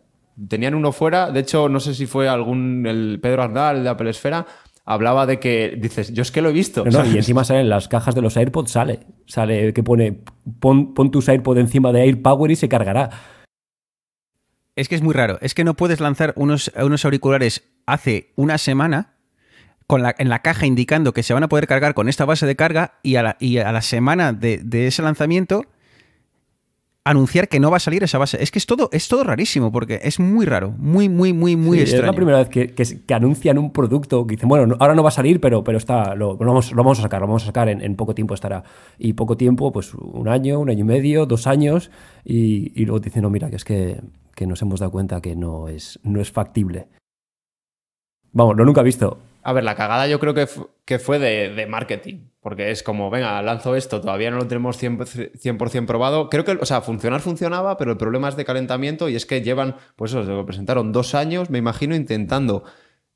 Tenían uno fuera, de hecho, no sé si fue algún, el Pedro Ardal de Apple Esfera, hablaba de que dices, yo es que lo he visto. No, y encima salen las cajas de los AirPods, sale. Sale que pone, pon, pon tus AirPods encima de AirPower y se cargará. Es que es muy raro. Es que no puedes lanzar unos, unos auriculares hace una semana con la, en la caja indicando que se van a poder cargar con esta base de carga y a la, y a la semana de, de ese lanzamiento anunciar que no va a salir esa base. Es que es todo, es todo rarísimo, porque es muy raro, muy, muy, muy, muy Sí, extraño. Es la primera vez que, que- que anuncian un producto que dicen, bueno, no- ahora no va a salir, pero, pero está, lo, lo vamos, lo vamos a sacar, lo vamos a sacar, en, en poco tiempo estará. Y poco tiempo, pues un año, un año y medio, dos años, y, y luego dicen, no, mira, que es que, que nos hemos dado cuenta que no es, no es factible. Vamos, lo nunca he visto. A ver, la cagada yo creo que, que fue de, de marketing, porque es como, venga, lanzo esto, todavía no lo tenemos 100%, 100% probado. Creo que, o sea, funcionar funcionaba, pero el problema es de calentamiento y es que llevan, pues eso, que lo presentaron dos años, me imagino, intentando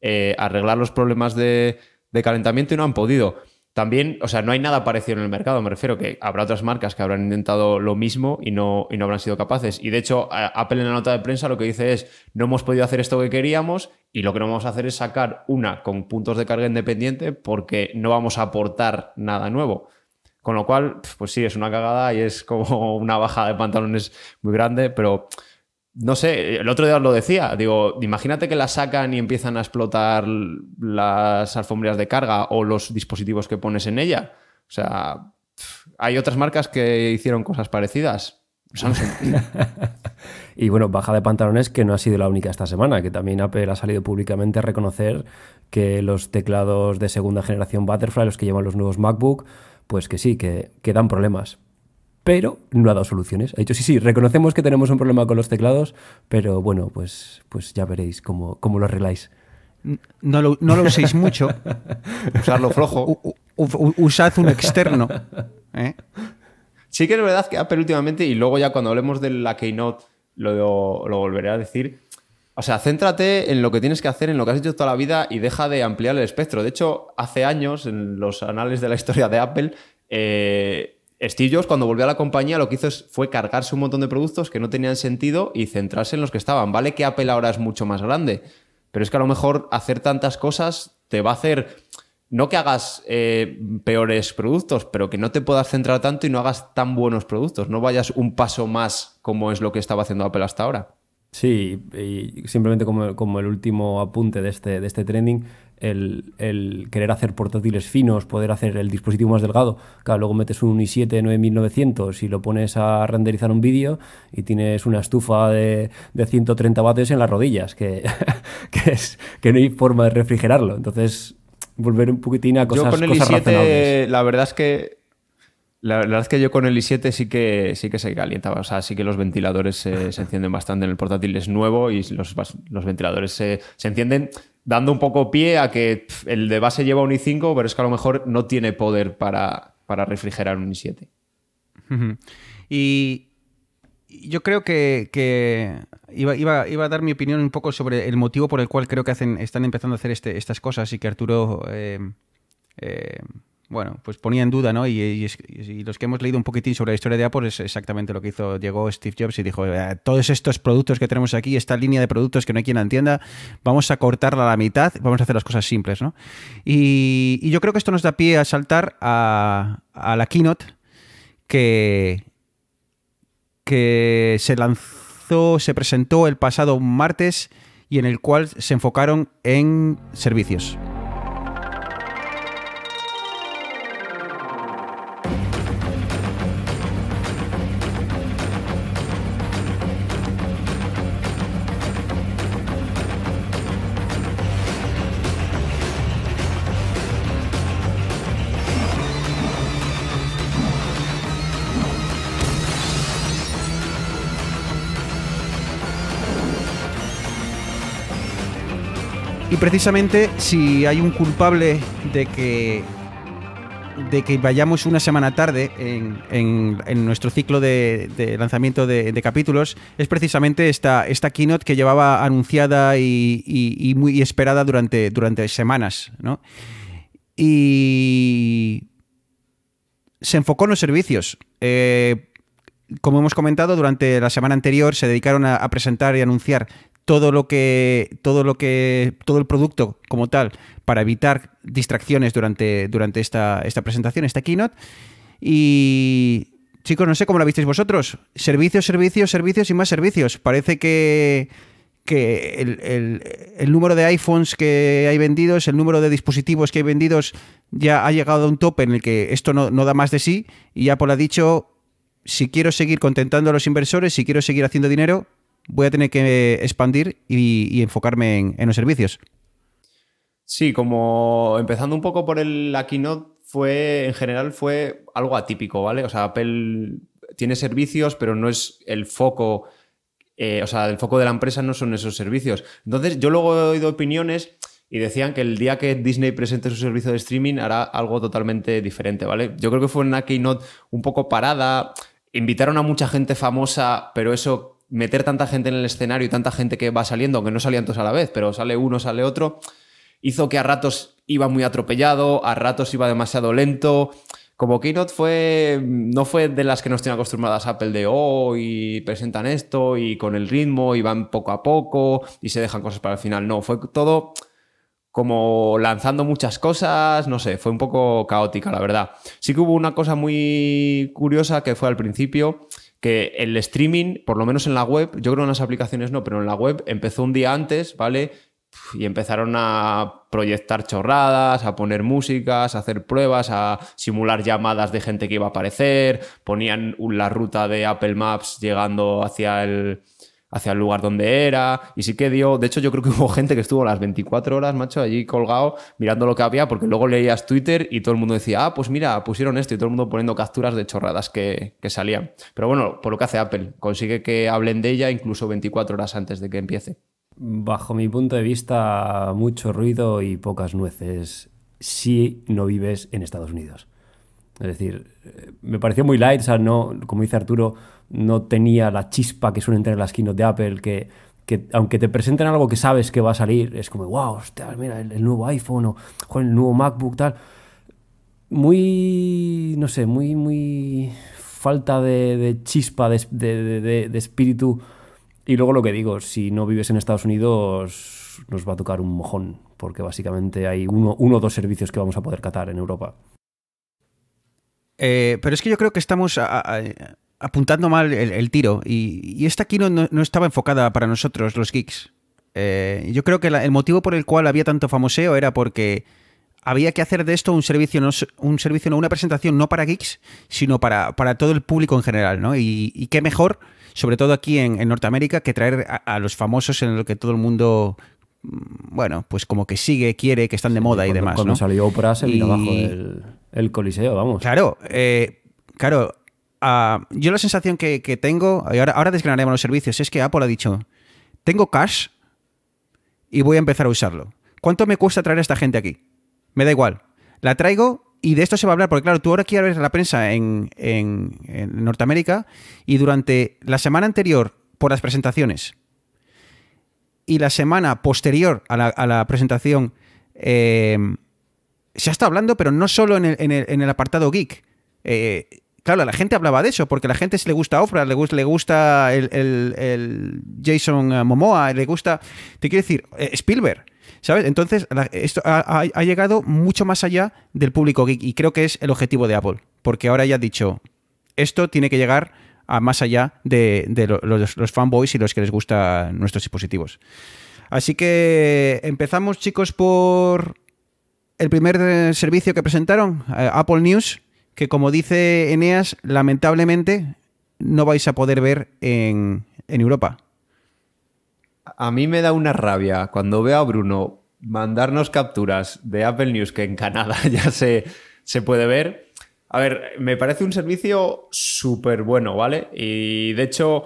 eh, arreglar los problemas de, de calentamiento y no han podido. También, o sea, no hay nada parecido en el mercado, me refiero que habrá otras marcas que habrán intentado lo mismo y no, y no habrán sido capaces. Y de hecho, Apple en la nota de prensa lo que dice es, no hemos podido hacer esto que queríamos y lo que no vamos a hacer es sacar una con puntos de carga independiente porque no vamos a aportar nada nuevo. Con lo cual, pues sí, es una cagada y es como [LAUGHS] una baja de pantalones muy grande, pero no sé, el otro día os lo decía, digo, imagínate que la sacan y empiezan a explotar las alfombras de carga o los dispositivos que pones en ella. O sea, hay otras marcas que hicieron cosas parecidas. Samsung. [LAUGHS] Y bueno, baja de pantalones que no ha sido la única esta semana, que también Apple ha salido públicamente a reconocer que los teclados de segunda generación Butterfly, los que llevan los nuevos MacBook, pues que sí, que, que dan problemas. Pero no ha dado soluciones. Ha dicho, sí, sí, reconocemos que tenemos un problema con los teclados, pero bueno, pues, pues ya veréis cómo, cómo lo arregláis. No lo, no lo uséis mucho. [LAUGHS] Usarlo flojo. U- u- u- usad un externo. [LAUGHS] ¿eh? Sí que es verdad que Apple últimamente, y luego ya cuando hablemos de la Keynote lo, lo volveré a decir, o sea, céntrate en lo que tienes que hacer, en lo que has hecho toda la vida y deja de ampliar el espectro. De hecho, hace años, en los anales de la historia de Apple, eh, Steve Jobs, cuando volvió a la compañía, lo que hizo fue cargarse un montón de productos que no tenían sentido y centrarse en los que estaban. Vale que Apple ahora es mucho más grande, pero es que a lo mejor hacer tantas cosas te va a hacer no que hagas eh, peores productos, pero que no te puedas centrar tanto y no hagas tan buenos productos. No vayas un paso más como es lo que estaba haciendo Apple hasta ahora. Sí, y simplemente como, como el último apunte de este, de este trending, el, el querer hacer portátiles finos, poder hacer el dispositivo más delgado. Claro, luego metes un i7 9900 y lo pones a renderizar un vídeo y tienes una estufa de, de 130 vatios en las rodillas, que, [LAUGHS] que, es, que no hay forma de refrigerarlo. Entonces, volver un poquitín a cosas, yo con el cosas razonables. i7, la verdad es que la verdad es que yo con el i7 sí que sí que se calientaba. O sea, sí que los ventiladores se, encienden bastante en el portátil. Es nuevo y los, los ventiladores se, se encienden dando un poco pie a que el de base lleva un i5, pero es que a lo mejor no tiene poder para, para refrigerar un i7. Ujú. Y yo creo que, que iba, iba- iba a dar mi opinión un poco sobre el motivo por el cual creo que hacen, están empezando a hacer este- estas cosas y que Arturo, eh, eh, bueno, pues ponía en duda, ¿no? Y, los que hemos leído un poquitín sobre la historia de Apple es exactamente lo que hizo. Llegó Steve Jobs y dijo, "Eh, todos estos productos que tenemos aquí, esta línea de productos que no hay quien la entienda, vamos a cortarla a la mitad, vamos a hacer las cosas simples, ¿no? Y, yo creo que esto nos da pie a saltar a, a la keynote que, que se lanzó, se presentó el pasado martes y en el cual se enfocaron en servicios. Y precisamente si hay un culpable de que de que vayamos una semana tarde en, en- nuestro ciclo de, lanzamiento de, capítulos, es precisamente esta, esta keynote que llevaba anunciada y, muy esperada durante, durante semanas. ¿no? Y se enfocó en los servicios. Eh, como hemos comentado, durante la semana anterior se dedicaron a presentar y anunciar todo lo que. todo lo que. todo el producto como tal para evitar distracciones durante, durante esta, esta presentación, esta keynote. Y chicos, no sé cómo la visteis vosotros. Servicios, servicios, servicios y más servicios. Parece que, que el, número de iPhones que hay vendidos, el número de dispositivos que hay vendidos ya ha llegado a un tope en el que esto no, da más de sí y Apple ha dicho, si quiero seguir contentando a los inversores, si quiero seguir haciendo dinero, voy a tener que expandir y, enfocarme en, los servicios. Sí, como empezando un poco por el, la keynote, fue, en general fue algo atípico, ¿vale? O sea, Apple tiene servicios, pero no es el foco, eh, o sea, el foco de la empresa no son esos servicios. Entonces, yo luego he oído opiniones y decían que el día que Disney presente su servicio de streaming hará algo totalmente diferente, ¿vale? Yo creo que fue una keynote un poco parada, invitaron a mucha gente famosa, pero eso meter tanta gente en el escenario y tanta gente que va saliendo, aunque no salían todos a la vez, pero sale uno, sale otro, hizo que a ratos iba muy atropellado, a ratos iba demasiado lento. Como Keynote fue, no fue de las que nos tienen acostumbradas Apple de oh, presentan esto y con el ritmo y van poco a poco y se dejan cosas para el final. No, fue todo como lanzando muchas cosas, no sé, fue un poco caótica, la verdad. Sí que hubo una cosa muy curiosa que fue al principio, que el streaming, por lo menos en la web, yo creo en las aplicaciones no, pero en la web empezó un día antes, ¿vale? Y empezaron a proyectar chorradas, a poner músicas, a hacer pruebas, a simular llamadas de gente que iba a aparecer, ponían la ruta de Apple Maps llegando hacia el, hacia el lugar donde era. Y sí que dio, de hecho yo creo que [LAUGHS] hubo gente que estuvo las 24 horas, macho, allí colgado mirando lo que había, porque luego leías Twitter y todo el mundo decía, ah, pues mira, pusieron esto y todo el mundo poniendo capturas de chorradas que, que salían. Pero bueno, por lo que hace Apple, consigue que hablen de ella incluso 24 horas antes de que empiece. Bajo mi punto de vista, mucho ruido y pocas nueces si no vives en Estados Unidos. Es decir, me pareció muy light, o sea, no, como dice Arturo, no tenía la chispa que suelen tener las keynote de Apple, que, aunque te presenten algo que sabes que va a salir, es como, wow, hostia, mira, el, nuevo iPhone o, el nuevo MacBook, tal. Muy, no sé, muy, muy falta de, chispa, de, espíritu. Y luego lo que digo, si no vives en Estados Unidos, nos va a tocar un mojón, porque básicamente hay uno, uno o dos servicios que vamos a poder catar en Europa. Eh, pero es que yo creo que estamos apuntando mal el, tiro. Y, esta aquí no, estaba enfocada para nosotros, los geeks. Eh, yo creo que el motivo por el cual había tanto famoseo era porque había que hacer de esto un servicio, no, un servicio, no una presentación no para geeks, sino para, para todo el público en general, ¿no? Y, qué mejor, sobre todo aquí en, Norteamérica, que traer a, los famosos en lo que todo el mundo mm, bueno, pues como que sigue, quiere, que están de moda y demás. Cuando salió Oprah se vino abajo el, coliseo, vamos. Claro, eh, claro, Ah, yo la sensación que, tengo, y ahora, ahora desgranaremos los servicios, es que Apple ha dicho, tengo cash y voy a empezar a usarlo. ¿Cuánto me cuesta traer a esta gente aquí? Me da igual. La traigo y de esto se va a hablar, porque claro, tú ahora quieres ver la prensa en, Norteamérica y durante la semana anterior, por las presentaciones, y la semana posterior a la, presentación, eh, se ha estado hablando, pero no solo en el, apartado geek. Eh, claro, la gente hablaba de eso, porque a la gente le gusta Ofra, le gusta, el, Jason eh, Momoa, le gusta, te quiero decir, eh, Spielberg. ¿Sabes? Entonces, esto ha, llegado mucho más allá del público geek y creo que es el objetivo de Apple, porque ahora ya ha dicho, esto tiene que llegar a más allá de, los, fanboys y los que les gustan nuestros dispositivos. Así que empezamos, chicos, por el primer eh, servicio que presentaron, Apple News que como dice Eneas, lamentablemente no vais a poder ver en, Europa. A mí me da una rabia cuando veo a Bruno mandarnos capturas de Apple News que en Canadá [LAUGHS] ya se, se puede ver. A ver, me parece un servicio súper bueno, ¿vale? Y de hecho...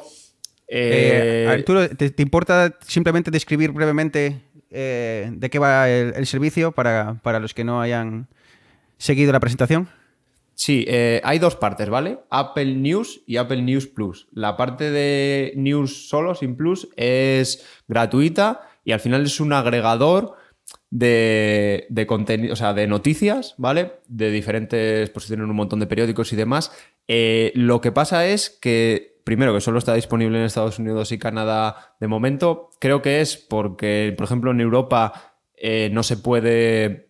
Eh, eh, Arturo, ¿te, importa simplemente describir brevemente eh, de qué va el, servicio para, para, los que no hayan seguido la presentación? Sí, eh, hay dos partes, ¿vale? Apple News y Apple News Plus. La parte de News solo, sin Plus, es gratuita y al final es un agregador de, contenido, o sea, de noticias, ¿vale? De diferentes, pues tienen un montón de periódicos y demás. Eh, lo que pasa es que, primero, que solo está disponible en Estados Unidos y Canadá de momento, creo que es porque, por ejemplo, en Europa eh, no se puede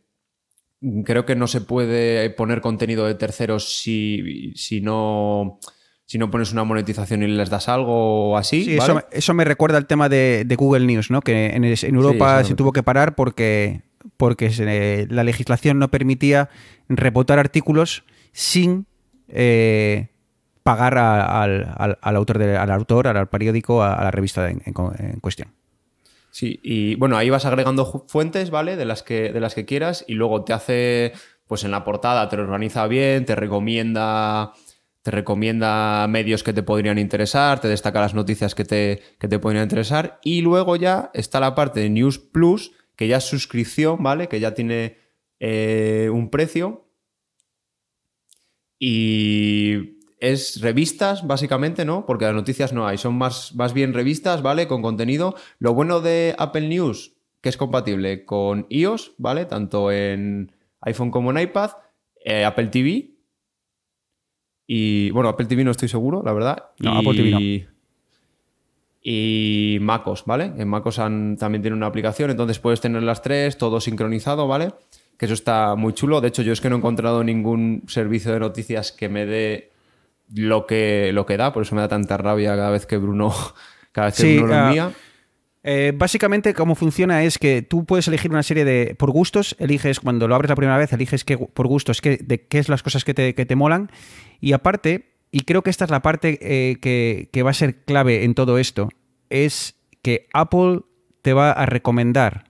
creo que no se puede poner contenido de terceros si, si no si no pones una monetización y les das algo o así. Sí, eso, me recuerda al tema de, Google News, ¿no? Que en, Europa se tuvo que parar porque, porque la legislación no permitía reportar artículos sin eh, pagar al, autor al autor, al periódico, a, la revista en, cuestión. Sí, y bueno, ahí vas agregando fuentes, ¿vale? De las que, de las que quieras, y luego te hace, pues en la portada te lo organiza bien, te recomienda te recomienda medios que te podrían interesar, te destaca las noticias que te, te podrían interesar y luego ya está la parte de News Plus, que ya es suscripción, ¿vale? Que ya tiene eh, un precio y es revistas, básicamente, ¿no? Porque las noticias no hay, son más, más bien revistas, ¿vale? Con contenido. Lo bueno de Apple News, que es compatible con iOS, ¿vale? Tanto en iPhone como en iPad, eh, Apple TV, y bueno, Apple TV no estoy seguro, la verdad. No, y, Apple TV no. Y MacOS, ¿vale? En MacOS también tiene una aplicación, entonces puedes tener las tres, todo sincronizado, ¿vale? Que eso está muy chulo. De hecho, yo es que no he encontrado ningún servicio de noticias que me dé lo que, lo que da, por eso me da tanta rabia cada vez que Bruno, [LAUGHS] cada vez que Bruno lo ah, envía. Eh, básicamente, cómo funciona es que tú puedes elegir una serie de. Por gustos, eliges, cuando lo abres la primera vez, eliges que, por gustos que, de qué es las cosas que te, que te molan. Y aparte, y creo que esta es la parte eh, que, va a ser clave en todo esto, es que Apple te va a recomendar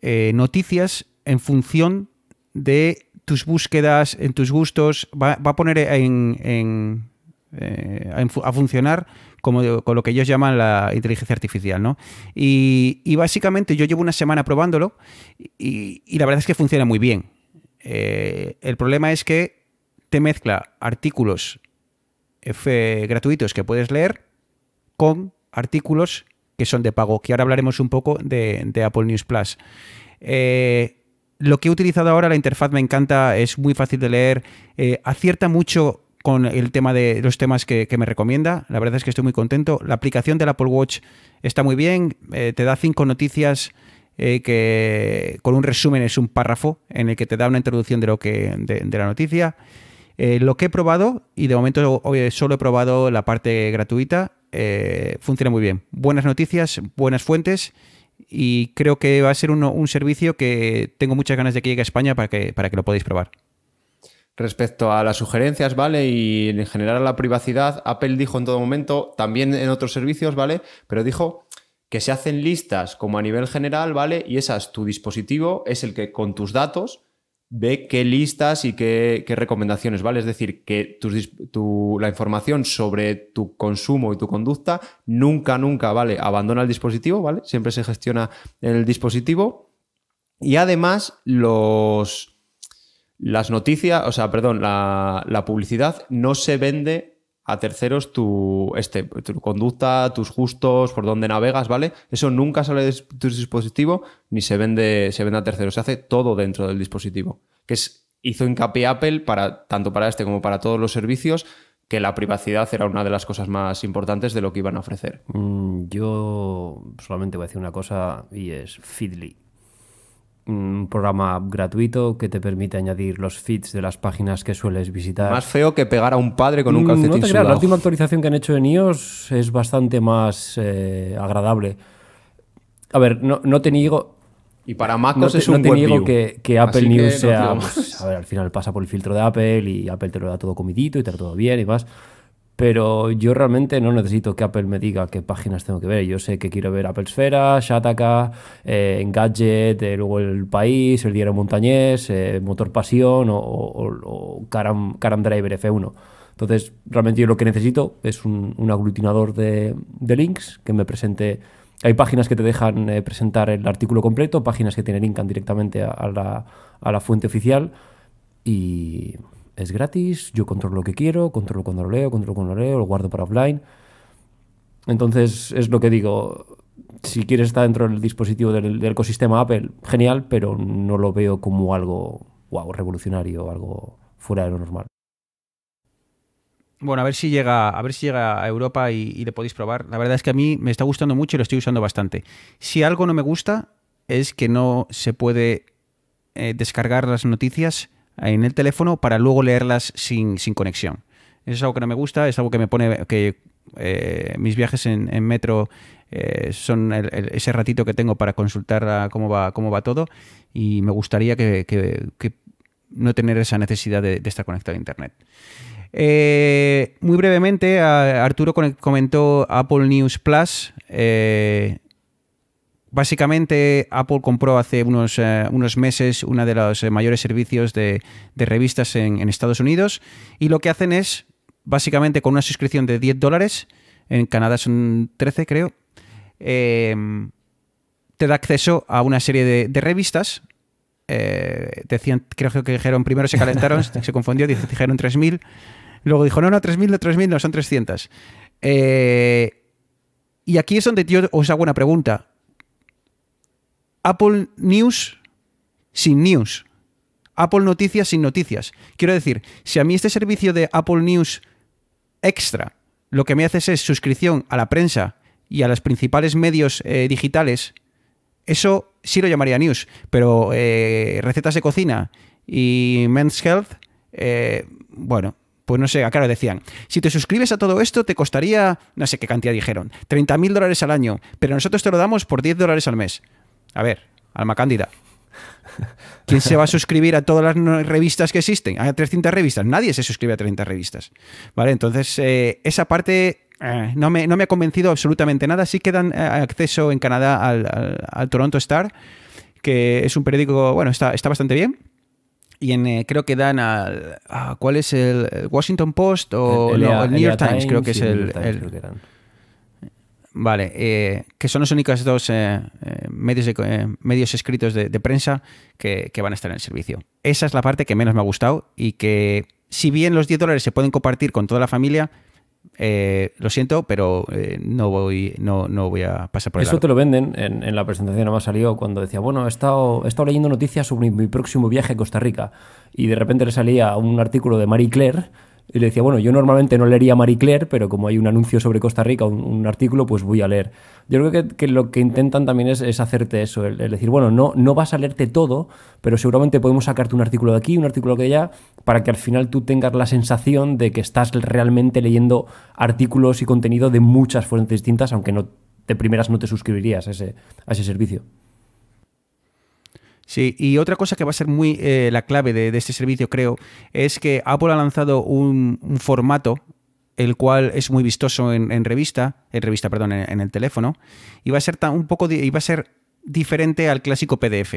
eh, noticias en función de tus búsquedas, en tus gustos, va, a poner en, a funcionar como con lo que ellos llaman la inteligencia artificial, ¿no? Y, básicamente yo llevo una semana probándolo y, la verdad es que funciona muy bien. Eh, el problema es que te mezcla artículos gratuitos que puedes leer con artículos que son de pago, que ahora hablaremos un poco de, Apple News Plus. Eh, lo que he utilizado ahora, la interfaz me encanta, es muy fácil de leer, eh, acierta mucho con el tema de los temas que, me recomienda. La verdad es que estoy muy contento. La aplicación del Apple Watch está muy bien. Eh, te da cinco noticias eh, que con un resumen es un párrafo en el que te da una introducción de lo que de, la noticia. Lo que he probado y de momento solo he probado la parte gratuita funciona muy bien. Buenas noticias, buenas fuentes y creo que va a ser un servicio que tengo muchas ganas de que llegue a España para que, para que lo podáis probar. Respecto a las sugerencias, ¿vale? Y en general a la privacidad, Apple dijo en todo momento, también en otros servicios, ¿vale? Pero dijo que se hacen listas como a nivel general, ¿vale? Y esas, tu dispositivo es el que con tus datos ve qué listas y qué, recomendaciones, ¿vale? Es decir, que la información sobre tu consumo y tu conducta nunca, nunca, ¿vale? Abandona el dispositivo, ¿vale? Siempre se gestiona en el dispositivo. Y además, los las noticias, o sea, perdón, la, publicidad no se vende a terceros tu, este, tu conducta, tus gustos, por dónde navegas, ¿vale? Eso nunca sale de tu dispositivo ni se vende, se vende a terceros, se hace todo dentro del dispositivo. Que es, hizo hincapié Apple para, tanto para este como para todos los servicios, que la privacidad era una de las cosas más importantes de lo que iban a ofrecer. Mm, yo solamente voy a decir una cosa y es Feedly un programa gratuito que te permite añadir los feeds de las páginas que sueles visitar. Más feo que pegar a un padre con un mm, calcetín no La última actualización que han hecho en iOS es bastante más eh, agradable. A ver, no, no te niego... Y para MacOS es un no te niego que, que, Apple News sea... Pues, a ver, al final pasa por el filtro de Apple y Apple te lo da todo comidito y te lo da todo bien y más pero yo realmente no necesito que Apple me diga qué páginas tengo que ver. Yo sé que quiero ver Apple Esfera, Shataka, eh, Engadget, eh, luego El País, El Diario Montañés, eh, Motor Pasión o, Caram, Driver F1. Entonces, realmente yo lo que necesito es un, aglutinador de, links que me presente. Hay páginas que te dejan presentar el artículo completo, páginas que te linkan directamente a la, a la fuente oficial y es gratis, yo controlo lo que quiero, controlo cuando lo leo, controlo cuando lo leo, lo guardo para offline. Entonces, es lo que digo, si quieres estar dentro del dispositivo del, ecosistema Apple, genial, pero no lo veo como algo wow, revolucionario, algo fuera de lo normal. Bueno, a ver si llega, a ver si llega a Europa y, le podéis probar. La verdad es que a mí me está gustando mucho y lo estoy usando bastante. Si algo no me gusta es que no se puede eh, descargar las noticias en el teléfono para luego leerlas sin, sin conexión. Eso es algo que no me gusta, es algo que me pone que eh, mis viajes en, metro eh, son ese ratito que tengo para consultar cómo va, cómo va todo y me gustaría que, no tener esa necesidad de, estar conectado a Internet. Eh, muy brevemente, Arturo comentó Apple News Plus. Básicamente, Apple compró hace unos, unos, meses uno de los mayores servicios de, revistas en, en, Estados Unidos y lo que hacen es básicamente con una suscripción de 10 dólares, en Canadá son 13 creo, em, te da acceso a una serie de, revistas. Eh, decían, creo que dijeron, primero se calentaron, [LAUGHS] se confundió, dijeron 3.000. Luego dijo, no, no, 3.000, no 3.000, no, son 300. Eh, y aquí es donde yo os hago una pregunta. Apple News sin news. Apple Noticias sin noticias. Quiero decir, si a mí este servicio de Apple News extra lo que me haces es suscripción a la prensa y a los principales medios eh, digitales, eso sí lo llamaría news, pero eh, recetas de cocina y Men's Health, eh, bueno, pues no sé, lo decían, si te suscribes a todo esto te costaría, no sé qué cantidad dijeron, 30 mil dólares al año, pero nosotros te lo damos por 10 dólares al mes. A ver, alma cándida. ¿Quién se va a suscribir a todas las revistas que existen? A 300 revistas. Nadie se suscribe a 30 revistas. ¿Vale? Entonces, eh, esa parte eh, no, me, no, me, ha convencido absolutamente nada. Sí que dan eh, acceso en Canadá al, Toronto Star, que es un periódico, bueno, está, está bastante bien. Y en, creo que dan al. ¿Cuál es el, Washington Post o el, New York Times? Creo que es el. Vale, eh, que son los únicos dos eh, eh, medios, medios escritos de, prensa que, van a estar en el servicio. Esa es la parte que menos me ha gustado y que si bien los 10 dólares se pueden compartir con toda la familia, lo siento, pero no, voy, no, no voy a pasar por Eso te lo venden en, la presentación, más salió cuando decía, bueno, he estado, he estado leyendo noticias sobre mi próximo viaje a Costa Rica y de repente le salía un artículo de Marie Claire y le decía, bueno, yo normalmente no leería Marie Claire, pero como hay un anuncio sobre Costa Rica, un, artículo, pues voy a leer. Yo creo que, lo que intentan también es, hacerte eso, el, decir, bueno, no, no vas a leerte todo, pero seguramente podemos sacarte un artículo de aquí, un artículo de allá, para que al final tú tengas la sensación de que estás realmente leyendo artículos y contenido de muchas fuentes distintas, aunque no de primeras no te suscribirías a ese, a ese servicio. Sí, y otra cosa que va a ser muy eh, la clave de, este servicio, creo, es que Apple ha lanzado un, formato el cual es muy vistoso en, revista, en revista, perdón, en, el teléfono, y va a ser tan, un poco, y va a ser diferente al clásico PDF.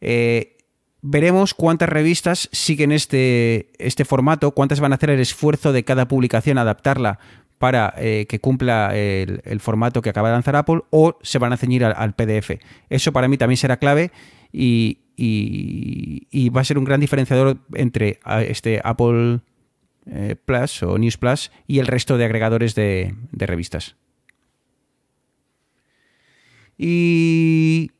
Eh, veremos cuántas revistas siguen este, este formato, cuántas van a hacer el esfuerzo de cada publicación adaptarla para eh, que cumpla el, formato que acaba de lanzar Apple o se van a ceñir al, PDF. Eso para mí también será clave y, va a ser un gran diferenciador entre este Apple eh, Plus o News Plus y el resto de agregadores de, revistas. Y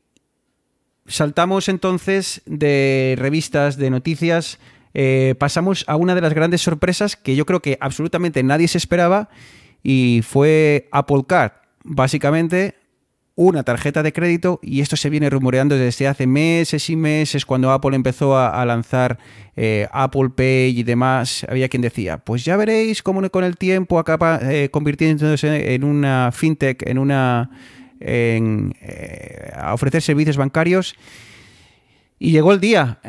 saltamos entonces de revistas de noticias eh, pasamos a una de las grandes sorpresas que yo creo que absolutamente nadie se esperaba y fue Apple Card. Básicamente una tarjeta de crédito y esto se viene rumoreando desde hace meses y meses cuando Apple empezó a, lanzar eh, Apple Pay y demás. Había quien decía, pues ya veréis cómo con el tiempo acaba eh, convirtiéndose en una fintech, en una... En, a ofrecer servicios bancarios. Y llegó el día.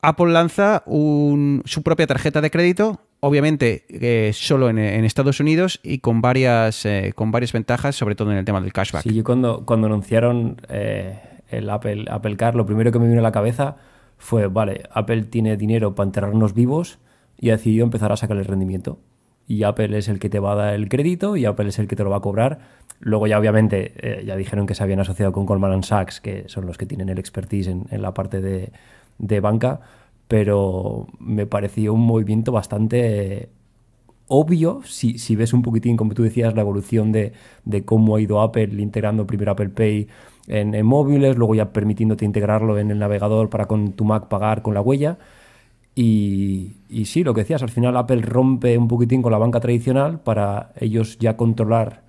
Apple lanza su propia tarjeta de crédito, obviamente eh, solo en, Estados Unidos y con varias, eh, con varias ventajas, sobre todo en el tema del cashback. Sí, yo cuando, cuando anunciaron eh, el Apple, Apple Car, lo primero que me vino a la cabeza fue, vale, Apple tiene dinero para enterrarnos vivos y ha decidido empezar a sacar el rendimiento. Y Apple es el que te va a dar el crédito y Apple es el que te lo va a cobrar. Luego ya obviamente ya dijeron que se habían asociado con Goldman Sachs, que son los que tienen el expertise en la parte de de banca, pero me pareció un movimiento bastante obvio si, si, ves un poquitín, como tú decías, la evolución de, cómo ha ido Apple integrando primero Apple Pay en, móviles, luego ya permitiéndote integrarlo en el navegador para con tu Mac pagar con la huella. Y, y, sí, lo que decías, al final Apple rompe un poquitín con la banca tradicional para ellos ya controlar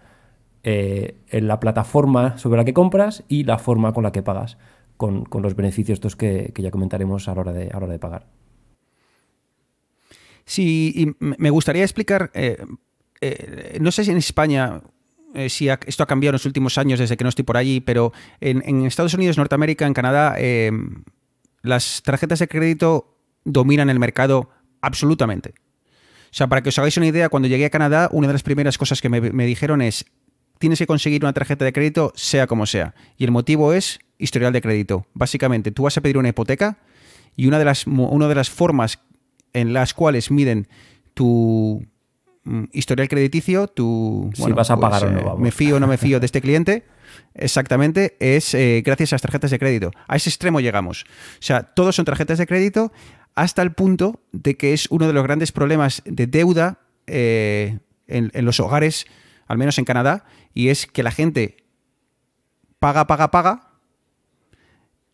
eh, la plataforma sobre la que compras y la forma con la que pagas con, los beneficios estos que, ya comentaremos a la hora de, a hora de pagar. Sí, y me gustaría explicar, eh, eh, no sé si en España eh, si esto ha cambiado en los últimos años desde que no estoy por allí, pero en, Estados Unidos, Norteamérica, en Canadá, las tarjetas de crédito dominan el mercado absolutamente. O sea, para que os hagáis una idea, cuando llegué a Canadá, una de las primeras cosas que me dijeron es, tienes que conseguir una tarjeta de crédito sea como sea. Y el motivo es historial de crédito. Básicamente, tú vas a pedir una hipoteca y una de las, una de las formas en las cuales miden tu mm, historial crediticio, tu... si vas a pagar o no. Pues, eh, me fío o no me fío de este cliente. Exactamente, es eh, gracias a las tarjetas de crédito. A ese extremo llegamos. O sea, todos son tarjetas de crédito hasta el punto de que es uno de los grandes problemas de deuda eh, en, en, los hogares, al menos en Canadá, y es que la gente paga, paga, paga,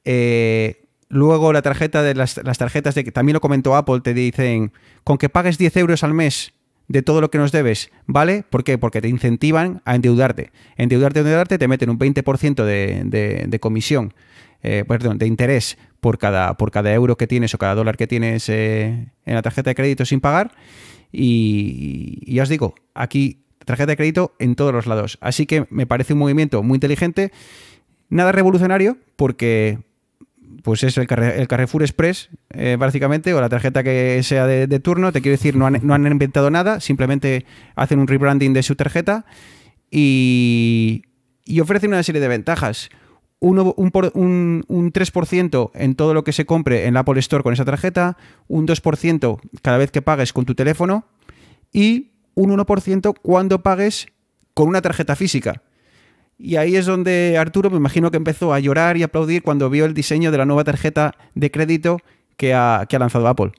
eh, luego la tarjeta de las, tarjetas de que también lo comentó Apple, te dicen, con que pagues 10 euros al mes de todo lo que nos debes, ¿vale? ¿Por qué? Porque te incentivan a endeudarte. Endeudarte, endeudarte, te meten un 20% de, comisión, eh, perdón, de interés por cada, por cada euro que tienes o cada dólar que tienes eh, en la tarjeta de crédito sin pagar. Y, y ya os digo, aquí tarjeta de crédito en todos los lados. Así que me parece un movimiento muy inteligente. Nada revolucionario, porque pues es el, Carrefour Express, eh, básicamente, o la tarjeta que sea de, turno. Te quiero decir, no han, inventado nada, simplemente hacen un rebranding de su tarjeta y, ofrecen una serie de ventajas. un, un, 3% en todo lo que se compre en la Apple Store con esa tarjeta, un 2% cada vez que pagues con tu teléfono y un 1% cuando pagues con una tarjeta física. Y ahí es donde Arturo me imagino que empezó a llorar y aplaudir cuando vio el diseño de la nueva tarjeta de crédito que ha, lanzado Apple.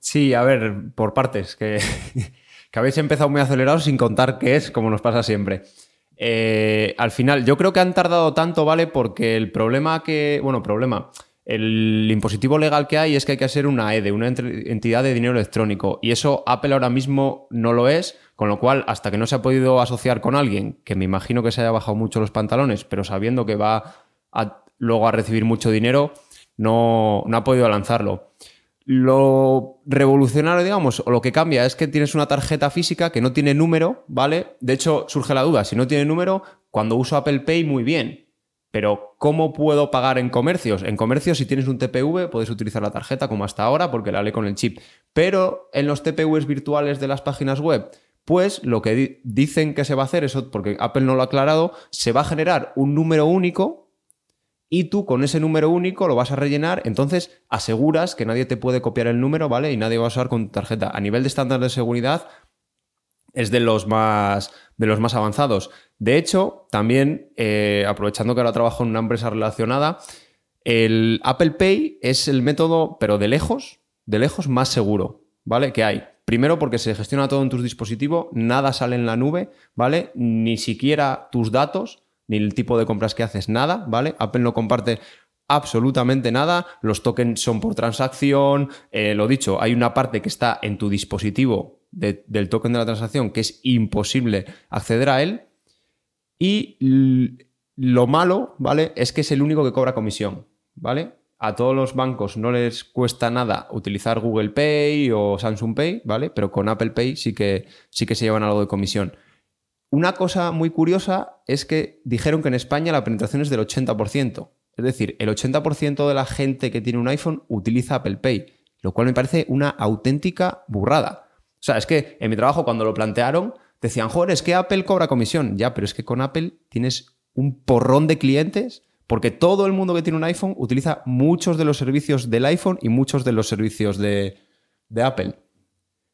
Sí, a ver, por partes, que, [LAUGHS] que habéis empezado muy acelerados sin contar qué es, como nos pasa siempre. Eh, al final, yo creo que han tardado tanto, ¿vale? Porque el problema que. Bueno, problema. El impositivo legal que hay es que hay que ser una EDE, una entidad de dinero electrónico. Y eso Apple ahora mismo no lo es, con lo cual, hasta que no se ha podido asociar con alguien, que me imagino que se haya bajado mucho los pantalones, pero sabiendo que va luego a recibir mucho dinero, no, no ha podido lanzarlo. Lo revolucionario, digamos, o lo que cambia es que tienes una tarjeta física que no tiene número, ¿vale? De hecho, surge la duda, si no tiene número, cuando uso Apple Pay, muy bien. Pero, ¿cómo puedo pagar en comercios? En comercios, si tienes un TPV, puedes utilizar la tarjeta como hasta ahora, porque la lee con el chip. Pero en los TPVs virtuales de las páginas web, pues lo que dicen que se va a hacer, eso porque Apple no lo ha aclarado, se va a generar un número único y tú con ese número único lo vas a rellenar, entonces aseguras que nadie te puede copiar el número, ¿vale? Y nadie va a usar con tu tarjeta. A nivel de estándar de seguridad, es de los más, de los más avanzados. De hecho, también, eh, aprovechando que ahora trabajo en una empresa relacionada, el Apple Pay es el método, pero de lejos, de lejos más seguro, ¿vale? Que hay. Primero porque se gestiona todo en tu dispositivo, nada sale en la nube, ¿vale? Ni siquiera tus datos, ni el tipo de compras que haces, nada, ¿vale? Apple no comparte absolutamente nada, los tokens son por transacción, eh, lo dicho, hay una parte que está en tu dispositivo del token de la transacción que es imposible acceder a él. Y lo malo, ¿vale? Es que es el único que cobra comisión, ¿vale? A todos los bancos no les cuesta nada utilizar Google Pay o Samsung Pay, ¿vale? Pero con Apple Pay sí que, sí que se llevan algo de comisión. Una cosa muy curiosa es que dijeron que en España la penetración es del 80%. Es decir, el 80% de la gente que tiene un iPhone utiliza Apple Pay, lo cual me parece una auténtica burrada. O sea, es que en mi trabajo cuando lo plantearon, decían, joder, es que Apple cobra comisión. Ya, pero es que con Apple tienes un porrón de clientes porque todo el mundo que tiene un iPhone utiliza muchos de los servicios del iPhone y muchos de los servicios de, Apple.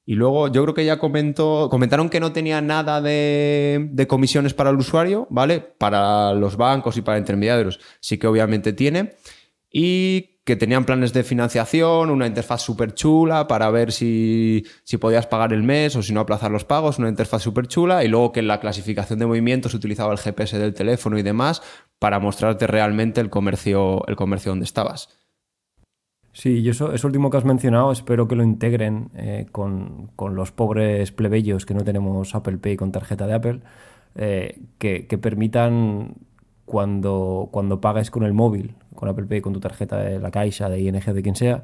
Y luego yo creo que ya comentó, comentaron que no tenía nada de, de, comisiones para el usuario, ¿vale? Para los bancos y para intermediarios sí que obviamente tiene. Y que tenían planes de financiación, una interfaz súper chula para ver si, podías pagar el mes o si no aplazar los pagos, una interfaz súper chula, y luego que en la clasificación de movimientos utilizaba el GPS del teléfono y demás para mostrarte realmente el comercio, el comercio donde estabas. Sí, y eso, eso último que has mencionado, espero que lo integren eh, con, los pobres plebeyos que no tenemos Apple Pay con tarjeta de Apple, eh, que, que permitan cuando, cuando pagues con el móvil, con Apple Pay, con tu tarjeta de la Caixa, de ING, de quien sea,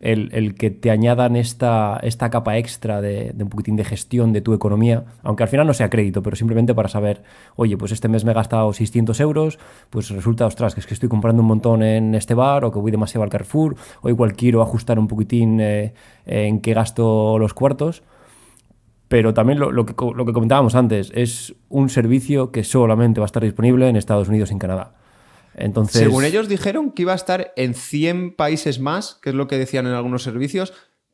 el, que te añadan esta, esta capa extra de, un poquitín de gestión de tu economía, aunque al final no sea crédito, pero simplemente para saber, oye, pues este mes me he gastado 600 euros, pues resulta, ostras, que es que estoy comprando un montón en este bar o que voy demasiado al Carrefour, o igual quiero ajustar un poquitín eh, en qué gasto los cuartos. Pero también lo, lo, que, lo que comentábamos antes, es un servicio que solamente va a estar disponible en Estados Unidos y en Canadá. Entonces, Según ellos dijeron que iba a estar en 100 países más, que es lo que decían en algunos servicios,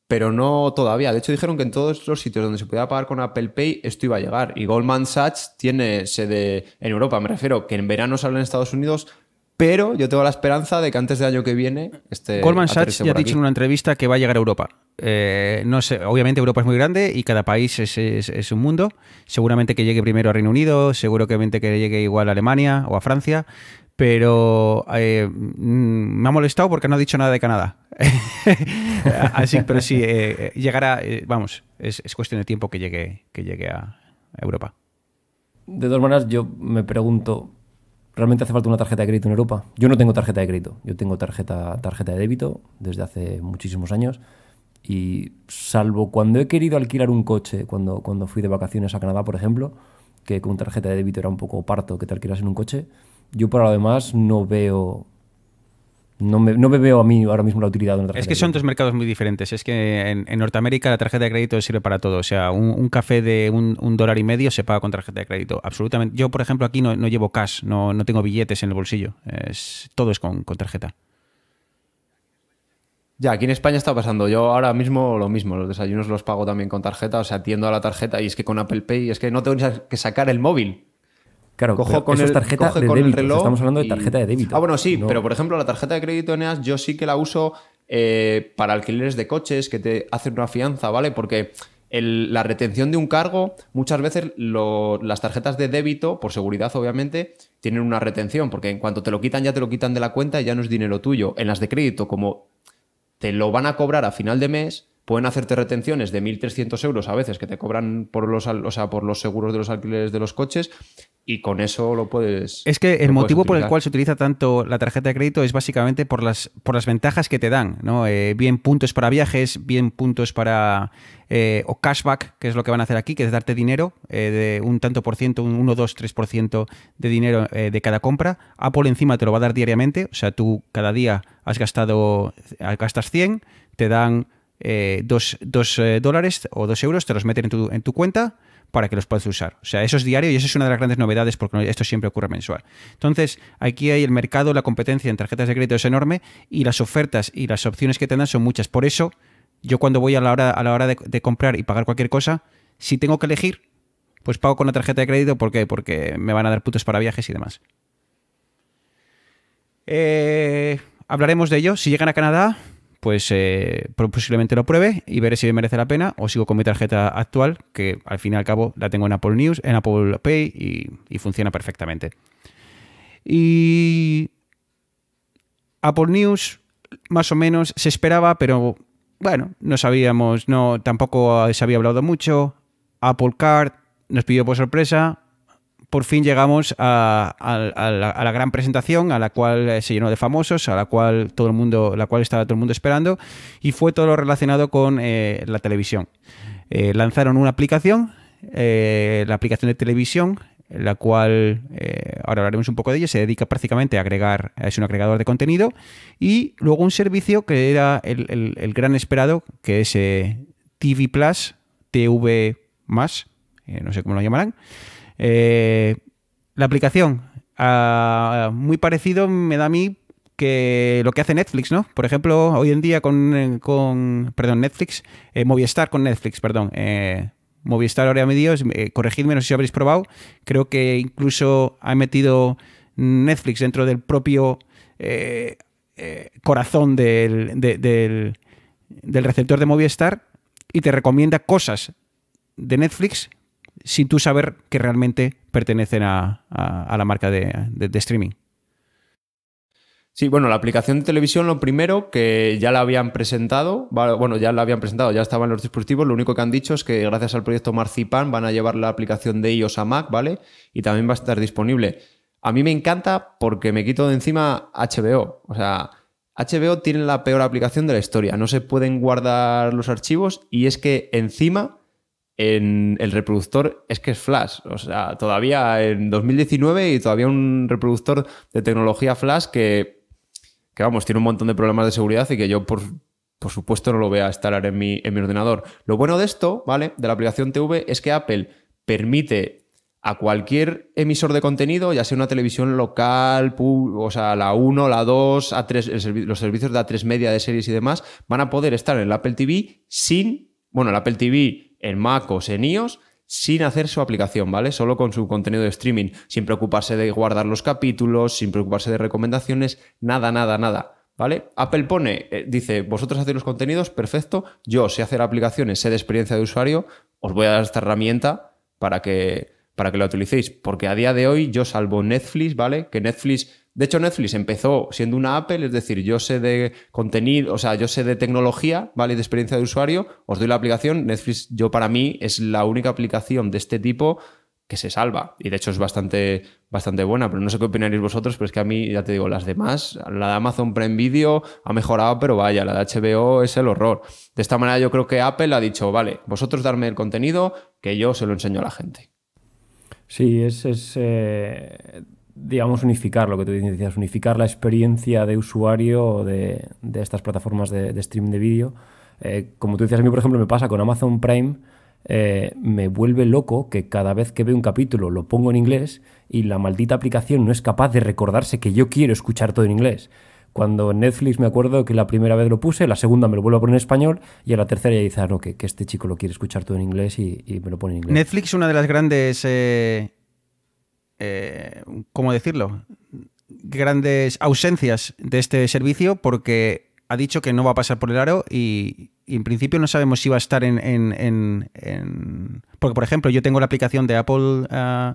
pero no todavía. De hecho, dijeron que en todos los sitios donde se pudiera pagar con Apple Pay esto iba a llegar. Y Goldman Sachs tiene sede en Europa, me refiero, que en verano sale en Estados Unidos, pero yo tengo la esperanza de que antes del año que viene este Goldman Sachs ya ha dicho en una entrevista que va a llegar a Europa. Eh, no sé, obviamente Europa es muy grande y cada país es, un mundo. Seguramente que llegue primero a Reino Unido, seguramente que llegue igual a Alemania o a Francia, pero eh, mm, me ha molestado porque no ha dicho nada de Canadá. [LAUGHS] Así, pero sí, eh, llegará, eh, vamos, es, cuestión de tiempo que llegue, que llegue a Europa. De todas maneras, yo me pregunto, ¿realmente hace falta una tarjeta de crédito en Europa? Yo no tengo tarjeta de crédito, yo tengo tarjeta, tarjeta de débito desde hace muchísimos años y salvo cuando he querido alquilar un coche, cuando, cuando fui de vacaciones a Canadá, por ejemplo, que con tarjeta de débito era un poco parto que te alquilas en un coche, yo por lo demás no veo no me, no me, veo a mí ahora mismo la utilidad de una tarjeta. Es que son dos mercados muy diferentes. Es que en, Norteamérica la tarjeta de crédito sirve para todo. O sea, un, café de un, dólar y medio se paga con tarjeta de crédito. Absolutamente. Yo, por ejemplo, aquí no, llevo cash, no, no, tengo billetes en el bolsillo. Es, todo es con, tarjeta. Ya, aquí en España está pasando. Yo ahora mismo lo mismo. Los desayunos los pago también con tarjeta. O sea, atiendo a la tarjeta y es que con Apple Pay es que no tengo que sacar el móvil. Claro, cojo con el, tarjeta de débito. Estamos hablando de tarjeta de débito. Ah, bueno, sí, pero por ejemplo, la tarjeta de crédito Eneas yo sí que la uso eh, para alquileres de coches que te hacen una fianza, ¿vale? Porque la retención de un cargo, muchas veces las tarjetas de débito, por seguridad obviamente, tienen una retención, porque en cuanto te lo quitan, ya te lo quitan de la cuenta y ya no es dinero tuyo. En las de crédito, como te lo van a cobrar a final de mes, pueden hacerte retenciones de 1.300 euros a veces que te cobran por los, o sea, por los seguros de los alquileres de los coches y con eso lo puedes. Es que el motivo por el cual se utiliza tanto la tarjeta de crédito es básicamente por las, por las ventajas que te dan, ¿no? Eh, bien puntos para viajes, bien puntos para. Eh, o cashback, que es lo que van a hacer aquí, que es darte dinero eh, de un tanto por ciento, un 1, 2, 3% de dinero de cada compra. Apple encima te lo va a dar diariamente, o sea, tú cada día has gastado, gastas 100, te dan eh, dos, eh, dólares o dos euros, te los meten en tu, en tu cuenta para que los puedas usar. O sea, eso es diario y eso es una de las grandes novedades porque esto siempre ocurre mensual. Entonces, aquí hay el mercado, la competencia en tarjetas de crédito es enorme y las ofertas y las opciones que te dan son muchas. Por eso, yo cuando voy a la hora, a la hora de, comprar y pagar cualquier cosa, si tengo que elegir, pues pago con la tarjeta de crédito. ¿Por qué? Porque me van a dar putos para viajes y demás. Eh, hablaremos de ello. Si llegan a Canadá, pues eh, posiblemente lo pruebe y veré si me merece la pena o sigo con mi tarjeta actual, que al fin y al cabo la tengo en Apple News, en Apple Pay y, funciona perfectamente. Y Apple News más o menos se esperaba, pero bueno, no sabíamos, no tampoco se había hablado mucho. Apple Card nos pidió por sorpresa, por fin llegamos a, la, gran presentación, a la cual eh, se llenó de famosos, a la cual todo el mundo, la cual estaba todo el mundo esperando, y fue todo lo relacionado con eh, la televisión. Eh, lanzaron una aplicación, la aplicación de televisión, la cual ahora hablaremos un poco de ella, se dedica prácticamente a agregar, es un agregador de contenido, y luego un servicio que era el, el gran esperado, que es TV Plus, TV más, no sé cómo lo llamarán. Eh, la aplicación, ah, muy parecido me da a mí que lo que hace Netflix, ¿no? Por ejemplo, hoy en día con, con perdón, Netflix, eh, Movistar con Netflix, perdón, eh, Movistar ahora Medios, eh, corregidme, no sé si habréis probado, creo que incluso ha metido Netflix dentro del propio corazón del, del, del receptor de Movistar y te recomienda cosas de Netflix sin tú saber que realmente pertenecen a, la marca de, streaming. Sí, bueno, la aplicación de televisión, lo primero que ya la habían presentado, bueno, ya la habían presentado, ya estaba en los dispositivos, lo único que han dicho es que gracias al proyecto Marzipan van a llevar la aplicación de iOS a Mac, ¿vale? Y también va a estar disponible. a mí me encanta porque me quito de encima HBO. O sea, HBO tiene la peor aplicación de la historia. No se pueden guardar los archivos y es que encima en el reproductor es que es Flash. O sea, todavía en 2019 y todavía un reproductor de tecnología Flash que, que vamos, tiene un montón de problemas de seguridad y que yo por, por supuesto no lo voy a instalar en mi, en mi ordenador. Lo bueno de esto, ¿vale? De la aplicación TV es que Apple permite a cualquier emisor de contenido, ya sea una televisión local, o sea, la 1, la 2, A3, los servicios de A3 Media de series y demás, van a poder estar en el Apple TV sin, bueno, el Apple TV en Mac o en iOS, sin hacer su aplicación, ¿vale? Solo con su contenido de streaming, sin preocuparse de guardar los capítulos, sin preocuparse de recomendaciones, nada, nada, nada. ¿Vale? Apple pone, eh, dice, vosotros hacéis los contenidos, perfecto, yo sé hacer aplicaciones, sé de experiencia de usuario, os voy a dar esta herramienta para que, para que la utilicéis. Porque a día de hoy yo salvo Netflix, ¿vale? Que Netflix, de hecho Netflix empezó siendo una Apple, es decir, yo sé de contenido, o sea, yo sé de tecnología, ¿vale? De experiencia de usuario, os doy la aplicación, Netflix yo para mí es la única aplicación de este tipo que se salva. Y de hecho es bastante, bastante buena, pero no sé qué opinaréis vosotros, pero es que a mí, ya te digo, las demás, la de Amazon Prime Video ha mejorado, pero vaya, la de HBO es el horror. De esta manera yo creo que Apple ha dicho, vale, vosotros darme el contenido, que yo se lo enseño a la gente. Sí, es, es eh, digamos, unificar lo que tú decías, unificar la experiencia de usuario de, de estas plataformas de, de stream de vídeo. Eh, como tú decías, a mí, por ejemplo, me pasa con Amazon Prime eh, me vuelve loco que cada vez que veo un capítulo lo pongo en inglés y la maldita aplicación no es capaz de recordarse que yo quiero escuchar todo en inglés. Cuando Netflix me acuerdo que la primera vez lo puse, la segunda me lo vuelvo a poner en español y a la tercera ya dice, ah, no, que, este chico lo quiere escuchar todo en inglés y, me lo pone en inglés. Netflix, una de las grandes, eh, eh, ¿cómo decirlo? Grandes ausencias de este servicio porque ha dicho que no va a pasar por el aro y, en principio no sabemos si va a estar en, Porque, por ejemplo, yo tengo la aplicación de Apple ah,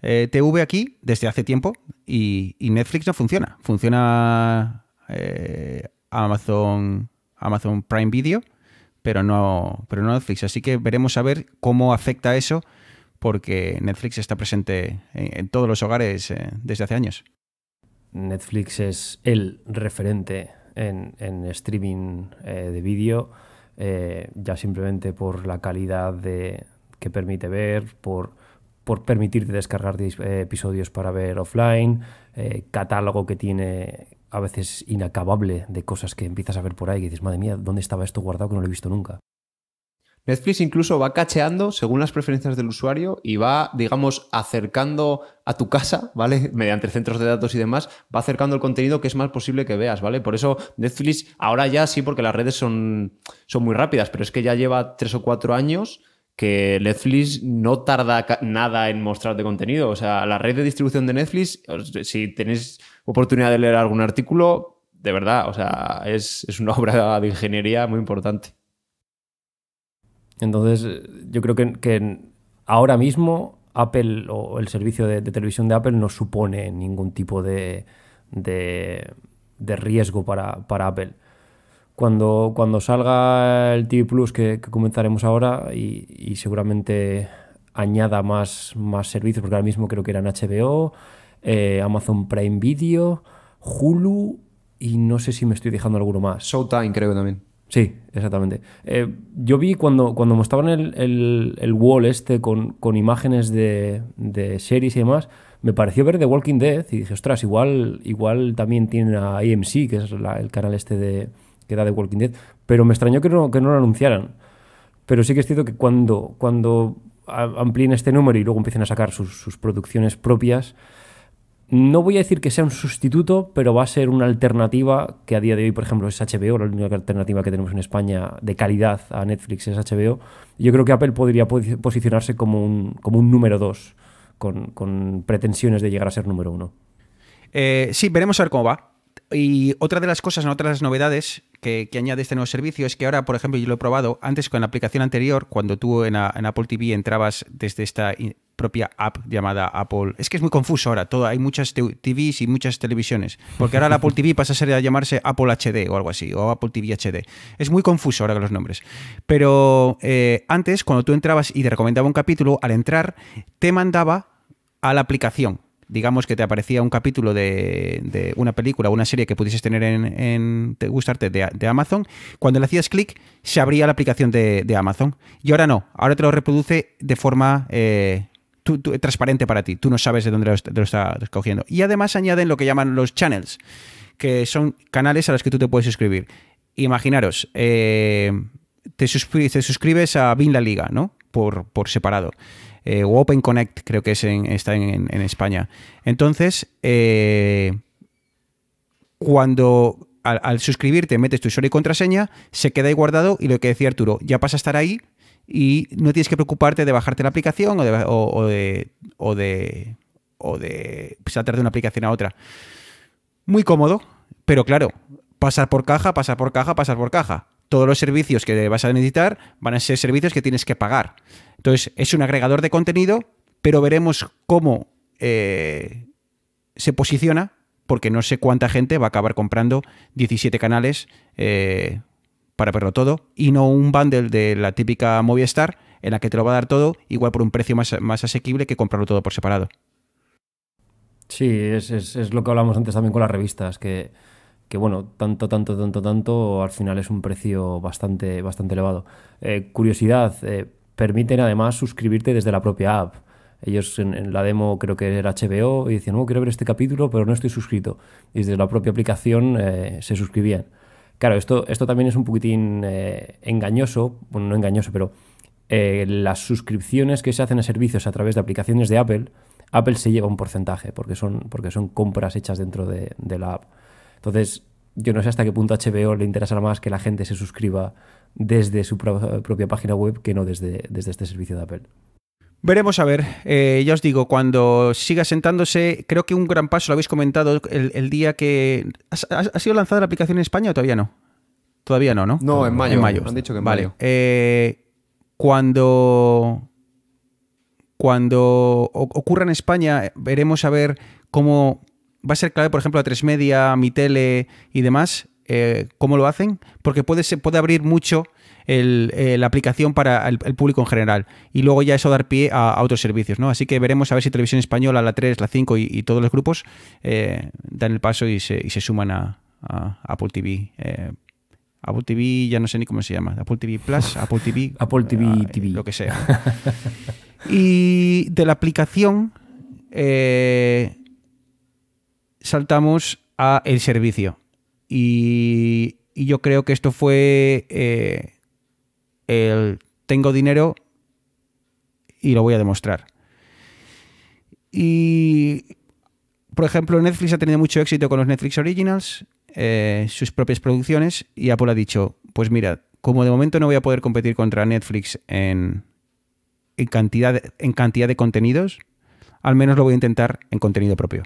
eh, TV aquí desde hace tiempo y, Netflix no funciona. Funciona eh, Amazon, Amazon Prime Video, pero no, pero no Netflix. Así que veremos a ver cómo afecta eso porque Netflix está presente en, todos los hogares eh, desde hace años. Netflix es el referente en, streaming eh, de vídeo, eh, ya simplemente por la calidad que permite ver, por, por permitirte descargar episodios para ver offline, catálogo que tiene a veces inacabable de cosas que empiezas a ver por ahí y dices, madre mía, ¿dónde estaba esto guardado que no lo he visto nunca? Netflix incluso va cacheando según las preferencias del usuario y va, digamos, acercando a tu casa, ¿vale? [LAUGHS] Mediante centros de datos y demás, va acercando el contenido que es más posible que veas, ¿vale? Por eso Netflix, ahora ya sí, porque las redes son, son muy rápidas, pero es que ya lleva tres o cuatro años que Netflix no tarda nada en mostrarte contenido. O sea, la red de distribución de Netflix, si tenéis oportunidad de leer algún artículo, de verdad, o sea, es, es una [LAUGHS] obra de ingeniería muy importante. Entonces, yo creo que, ahora mismo Apple o el servicio de, televisión de Apple no supone ningún tipo de, riesgo para, Apple. Cuando, cuando salga el TV Plus que, comenzaremos ahora y, seguramente añada más, más servicios, porque ahora mismo creo que eran HBO, eh, Amazon Prime Video, Hulu y no sé si me estoy dejando alguno más. Showtime creo también. Sí, exactamente. Eh, yo vi cuando, cuando mostraban el, el, wall este con, imágenes de, series y demás, me pareció ver The Walking Dead y dije, ostras, igual, igual también tienen a AMC, que es el canal este de, que da The Walking Dead, pero me extrañó que no, que no lo anunciaran. Pero sí que es cierto que cuando, cuando amplíen este número y luego empiecen a sacar sus, sus producciones propias, no voy a decir que sea un sustituto, pero va a ser una alternativa que a día de hoy, por ejemplo, es HBO, la única alternativa que tenemos en España de calidad a Netflix es HBO. Yo creo que Apple podría posicionarse como un, número dos, con, pretensiones de llegar a ser número uno. Eh, sí, veremos a ver cómo va. Y otra de las cosas, otra de las novedades que, añade este nuevo servicio es que ahora, por ejemplo, yo lo he probado antes con la aplicación anterior, cuando tú en, en Apple TV entrabas desde esta propia app llamada Apple. Es que es muy confuso ahora todo. Hay muchas TVs y muchas televisiones. Porque ahora la Apple TV pasa a ser a llamarse Apple HD o algo así, o Apple TV HD. Es muy confuso ahora con los nombres. Pero eh, antes, cuando tú entrabas y te recomendaba un capítulo, al entrar te mandaba a la aplicación digamos que te aparecía un capítulo de, una película o una serie que pudieses tener en, gustarte de, Amazon, cuando le hacías clic se abría la aplicación de, Amazon. Y ahora no, ahora te lo reproduce de forma eh, transparente para ti. Tú no sabes de dónde lo, lo está escogiendo. Y además añaden lo que llaman los channels, que son canales a los que tú te puedes suscribir. Imaginaros, eh, te, suscribes a Bin La Liga, ¿no? Por, por separado. Eh, o Open Connect, creo que es está en, España. Entonces, eh, cuando al, suscribirte metes tu usuario y contraseña, se queda ahí guardado y lo que decía Arturo, ya pasa a estar ahí y no tienes que preocuparte de bajarte la aplicación o de, o, de, o de, de saltar de una aplicación a otra. Muy cómodo, pero claro, pasar por caja, pasar por caja, pasar por caja todos los servicios que vas a necesitar van a ser servicios que tienes que pagar. Entonces, es un agregador de contenido, pero veremos cómo eh, se posiciona, porque no sé cuánta gente va a acabar comprando 17 canales eh, para verlo todo, y no un bundle de la típica Movistar en la que te lo va a dar todo, igual por un precio más, más asequible que comprarlo todo por separado. Sí, es, es lo que hablamos antes también con las revistas, que que bueno, tanto, tanto, tanto, tanto, al final es un precio bastante, bastante elevado. Eh, curiosidad, eh, permiten además suscribirte desde la propia app. Ellos en, la demo creo que era HBO y decían, no, quiero ver este capítulo, pero no estoy suscrito. Y desde la propia aplicación eh, se suscribían. Claro, esto, esto también es un poquitín engañoso, bueno, no engañoso, pero las suscripciones que se hacen a servicios a través de aplicaciones de Apple, Apple se lleva un porcentaje, porque son, porque son compras hechas dentro de, de la app. Entonces, yo no sé hasta qué punto HBO le interesará más que la gente se suscriba desde su propia página web que no desde, desde este servicio de Apple. Veremos a ver. Eh, ya os digo, cuando siga sentándose, creo que un gran paso, lo habéis comentado el, día que... ¿Ha, sido lanzada la aplicación en España o todavía no? Todavía no, ¿no? No, en mayo. En mayo. Han dicho que en vale. mayo. Eh, cuando... Cuando ocurra en España, veremos a ver cómo va a ser clave, por ejemplo, a Tres Media, Mi Tele y demás, eh, cómo lo hacen, porque puede, puede abrir mucho eh, la aplicación para el, público en general y luego ya eso dar pie a, otros servicios, ¿no? Así que veremos a ver si Televisión Española, la 3, la 5 y, todos los grupos eh, dan el paso y se, suman a, Apple TV. Apple TV ya no sé ni cómo se llama, Apple TV Plus, [LAUGHS] Apple TV, Apple TV, TV. lo que sea. [LAUGHS] y de la aplicación, saltamos a el servicio. Y, yo creo que esto fue eh, el tengo dinero y lo voy a demostrar. Y, por ejemplo, Netflix ha tenido mucho éxito con los Netflix Originals, eh, sus propias producciones, y Apple ha dicho, pues mira, como de momento no voy a poder competir contra Netflix en, cantidad, en cantidad de contenidos, al menos lo voy a intentar en contenido propio.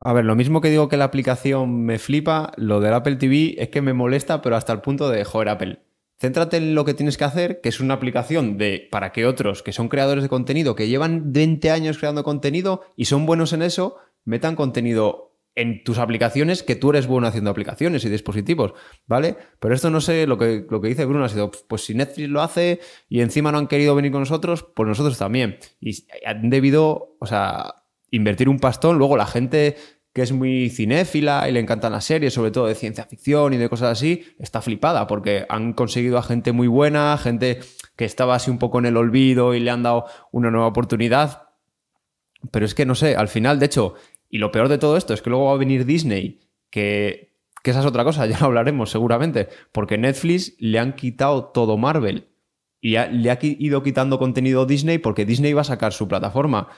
A ver, lo mismo que digo que la aplicación me flipa, lo del Apple TV es que me molesta, pero hasta el punto de, joder, Apple, céntrate en lo que tienes que hacer, que es una aplicación de para que otros que son creadores de contenido, que llevan 20 años creando contenido y son buenos en eso, metan contenido en tus aplicaciones que tú eres bueno haciendo aplicaciones y dispositivos, ¿vale? Pero esto no sé, lo que, lo que dice Bruno ha sido, pues si Netflix lo hace y encima no han querido venir con nosotros, pues nosotros también. Y han debido, o sea, invertir un pastón, luego la gente que es muy cinéfila y le encantan las series, sobre todo de ciencia ficción y de cosas así, está flipada porque han conseguido a gente muy buena, gente que estaba así un poco en el olvido y le han dado una nueva oportunidad. Pero es que no sé, al final, de hecho, y lo peor de todo esto es que luego va a venir Disney, que, que esa es otra cosa, [LAUGHS] ya lo hablaremos seguramente, porque Netflix le han quitado todo Marvel y le ha ido quitando contenido Disney porque Disney va a sacar su plataforma.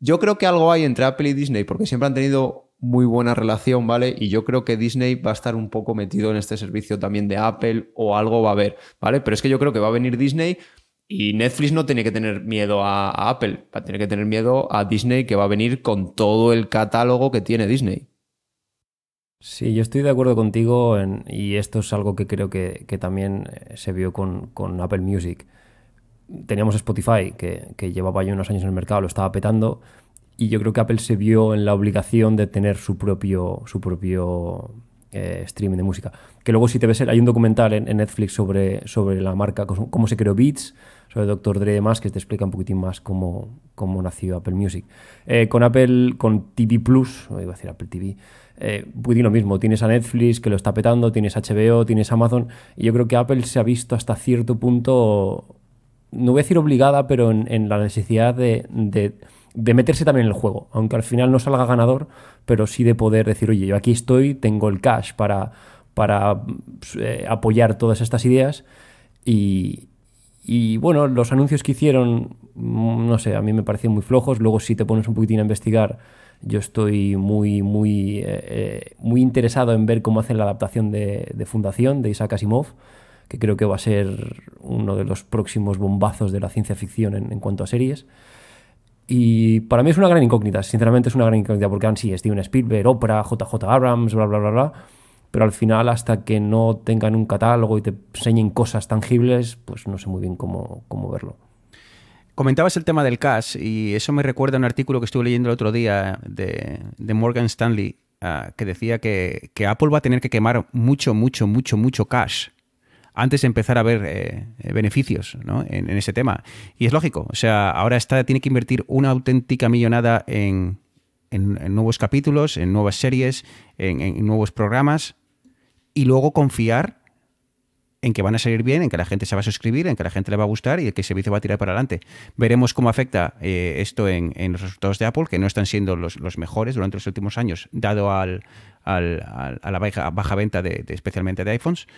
Yo creo que algo hay entre Apple y Disney porque siempre han tenido muy buena relación, ¿vale? Y yo creo que Disney va a estar un poco metido en este servicio también de Apple o algo va a haber, ¿vale? Pero es que yo creo que va a venir Disney y Netflix no tiene que tener miedo a, Apple, va a tener que tener miedo a Disney que va a venir con todo el catálogo que tiene Disney. Sí, yo estoy de acuerdo contigo y esto es algo que creo que, también eh, se vio con, Apple Music. Teníamos Spotify, que, que llevaba ya unos años en el mercado, lo estaba petando, y yo creo que Apple se vio en la obligación de tener su propio, su propio eh, streaming de música. Que luego si te ves, hay un documental en, Netflix sobre, sobre la marca, cómo se creó Beats, sobre Dr. Dre y demás, que te explica un poquitín más cómo, cómo nació Apple Music. Eh, con Apple, con TV Plus, o iba a decir Apple TV, eh, lo mismo, tienes a Netflix que lo está petando, tienes HBO, tienes Amazon, y yo creo que Apple se ha visto hasta cierto punto, no voy a decir obligada, pero en, la necesidad de, meterse también en el juego, aunque al final no salga ganador, pero sí de poder decir, oye, yo aquí estoy, tengo el cash para, para eh, apoyar todas estas ideas y, y bueno, los anuncios que hicieron, mm, no sé, a mí me parecían muy flojos. Luego, si te pones un poquitín a investigar, yo estoy muy, muy, eh, eh, muy interesado en ver cómo hacen la adaptación de, Fundación de Isaac Asimov, que creo que va a ser uno de los próximos bombazos de la ciencia ficción en, cuanto a series. Y para mí es una gran incógnita, sinceramente es una gran incógnita, porque han sí, Steven Spielberg, Oprah, JJ Abrams, bla, bla, bla, bla pero al final hasta que no tengan un catálogo y te enseñen cosas tangibles, pues no sé muy bien cómo, cómo verlo. Comentabas el tema del cash y eso me recuerda a un artículo que estuve leyendo el otro día de, Morgan Stanley ah, que decía que, Apple va a tener que quemar mucho, mucho, mucho, mucho cash antes de empezar a ver eh, beneficios en, ese tema. Y es lógico, o sea, ahora está, tiene que invertir una auténtica millonada en, nuevos capítulos, en nuevas series, en, nuevos programas, y luego confiar en que van a salir bien, en que la gente se va a suscribir, en que la gente le va a gustar y que el servicio va a tirar para adelante. Veremos cómo afecta eh, esto en, los resultados de Apple, que no están siendo los, mejores durante los últimos años, dado al, a la baja, venta de, especialmente de iPhones.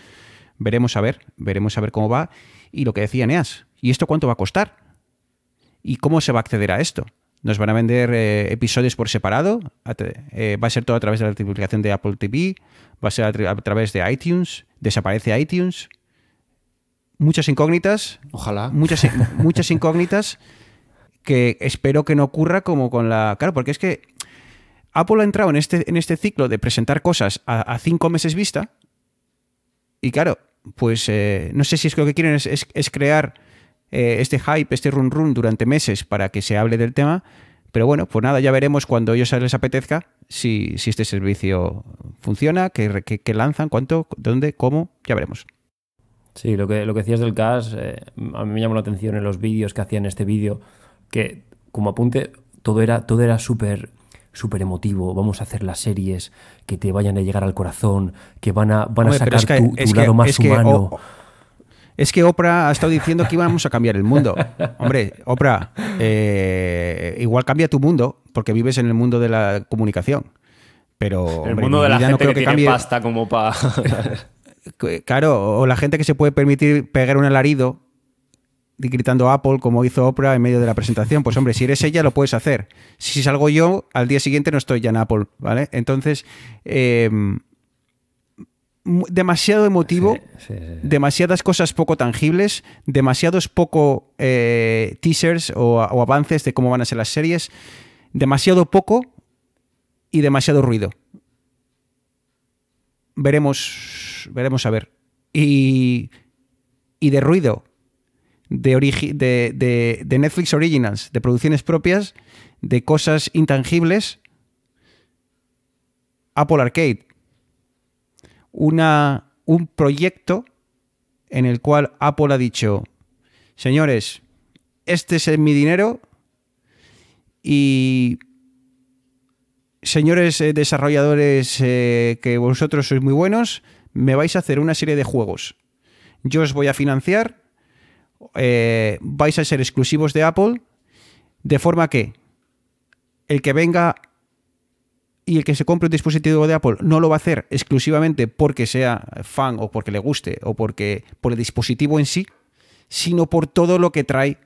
Veremos a ver, veremos a ver cómo va. Y lo que decía Neas, ¿y esto cuánto va a costar? ¿Y cómo se va a acceder a esto? Nos van a vender eh, episodios por separado. Eh, va a ser todo a través de la multiplicación de Apple TV. Va a ser a, través de iTunes. Desaparece iTunes. Muchas incógnitas. Ojalá. Muchas, muchas incógnitas que espero que no ocurra como con la. Claro, porque es que Apple ha entrado en este, en este ciclo de presentar cosas a, cinco meses vista. Y claro, pues eh, no sé si es que lo que quieren es crear eh, este hype, este run run durante meses para que se hable del tema. Pero bueno, pues nada, ya veremos cuando a ellos les apetezca si, si este servicio funciona, qué, lanzan, cuánto, dónde, cómo, ya veremos. Sí, lo que, lo que decías del CAS, eh, a mí me llamó la atención en los vídeos que hacían este vídeo, que como apunte, todo era, todo era súper súper emotivo, vamos a hacer las series que te vayan a llegar al corazón, que van a, van a sacar tu, lado más humano es que Oprah ha estado diciendo que íbamos a cambiar el mundo. Hombre, Oprah, eh, igual cambia tu mundo porque vives en el mundo de la comunicación. Pero el mundo de la gente que, tiene pasta como para... [LAUGHS] claro, o la gente que se puede permitir pegar un alarido gritando Apple como hizo Oprah en medio de la presentación. Pues hombre, si eres ella lo puedes hacer. Si salgo yo, al día siguiente no estoy ya en Apple, ¿vale? Entonces, eh, demasiado emotivo, demasiadas cosas poco tangibles, demasiados poco eh, teasers o, avances de cómo van a ser las series, demasiado poco y demasiado ruido. Veremos, veremos a ver. Y, y de ruido, de, de, de Netflix Originals, de producciones propias, de cosas intangibles, Apple Arcade una, un proyecto en el cual Apple ha dicho, señores, este es mi dinero y señores eh, desarrolladores eh, que vosotros sois muy buenos, me vais a hacer una serie de juegos. Yo os voy a financiar, eh, vais a ser exclusivos de Apple, de forma que el que venga y el que se compre un dispositivo de Apple no lo va a hacer exclusivamente porque sea fan o porque le guste o porque por el dispositivo en sí, sino por todo lo que trae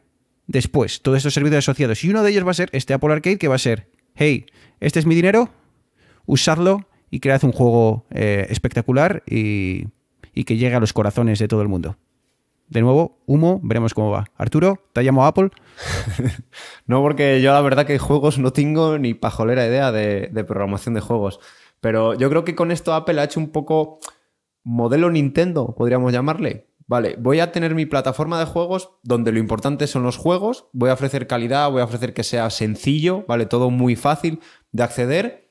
después, todos estos servicios asociados. Y uno de ellos va a ser este Apple Arcade que va a ser, hey, este es mi dinero, usadlo y cread un juego eh, espectacular y, y que llegue a los corazones de todo el mundo. De nuevo, humo, veremos cómo va. Arturo, ¿te llamo Apple? [LAUGHS] no, porque yo la verdad que juegos no tengo ni pajolera idea de, programación de juegos. Pero yo creo que con esto Apple ha hecho un poco modelo Nintendo, podríamos llamarle. Vale, voy a tener mi plataforma de juegos donde lo importante son los juegos, voy a ofrecer calidad, voy a ofrecer que sea sencillo, vale, todo muy fácil de acceder,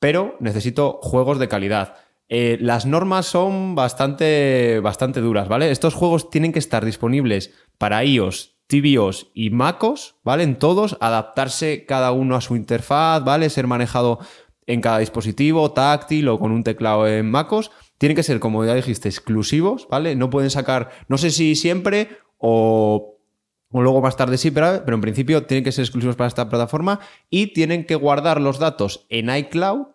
pero necesito juegos de calidad. Eh, las normas son bastante, bastante duras, ¿vale? Estos juegos tienen que estar disponibles para iOS, tvOS y MacOS, ¿vale? En todos, adaptarse cada uno a su interfaz, ¿vale? Ser manejado en cada dispositivo, táctil o con un teclado en MacOS. Tienen que ser, como ya dijiste, exclusivos, ¿vale? No pueden sacar, no sé si siempre o, o luego más tarde sí, pero, pero en principio tienen que ser exclusivos para esta plataforma y tienen que guardar los datos en iCloud